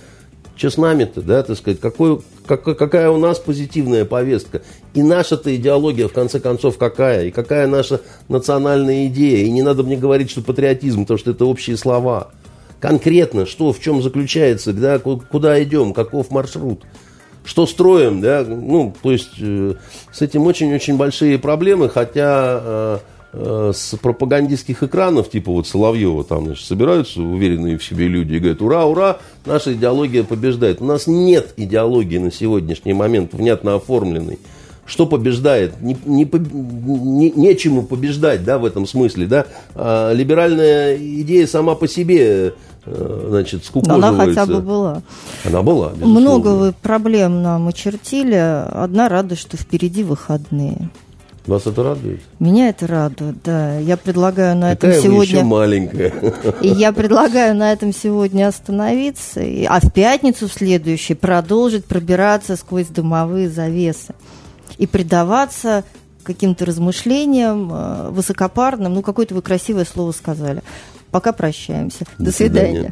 Что с нами-то, да, так сказать, какой, как, какая у нас позитивная повестка? И наша-то идеология, в конце концов, какая? И какая наша национальная идея? И не надо мне говорить, что патриотизм, потому что это общие слова. Конкретно, что, в чем заключается, да, куда идем, каков маршрут? что строим, да, ну, то есть э, с этим очень-очень большие проблемы, хотя Э, с пропагандистских экранов, типа вот Соловьева, там, значит, собираются уверенные в себе люди и говорят, ура, ура, наша идеология побеждает. У нас нет идеологии на сегодняшний момент внятно оформленной. Что побеждает? Не, не, не, нечему побеждать, да, в этом смысле, да. А либеральная идея сама по себе э, значит, скукоживается. Она хотя бы была. Она была, безусловно. Много вы проблем нам очертили. Одна радость, что впереди выходные. Вас это радует? Меня это радует, да. Я предлагаю на Какая этом сегодня... еще маленькая. И я предлагаю на этом сегодня остановиться, а в пятницу в следующий продолжить пробираться сквозь дымовые завесы и предаваться каким-то размышлениям э, высокопарным. Ну, какое-то вы красивое слово сказали. Пока прощаемся. До, До свидания. свидания.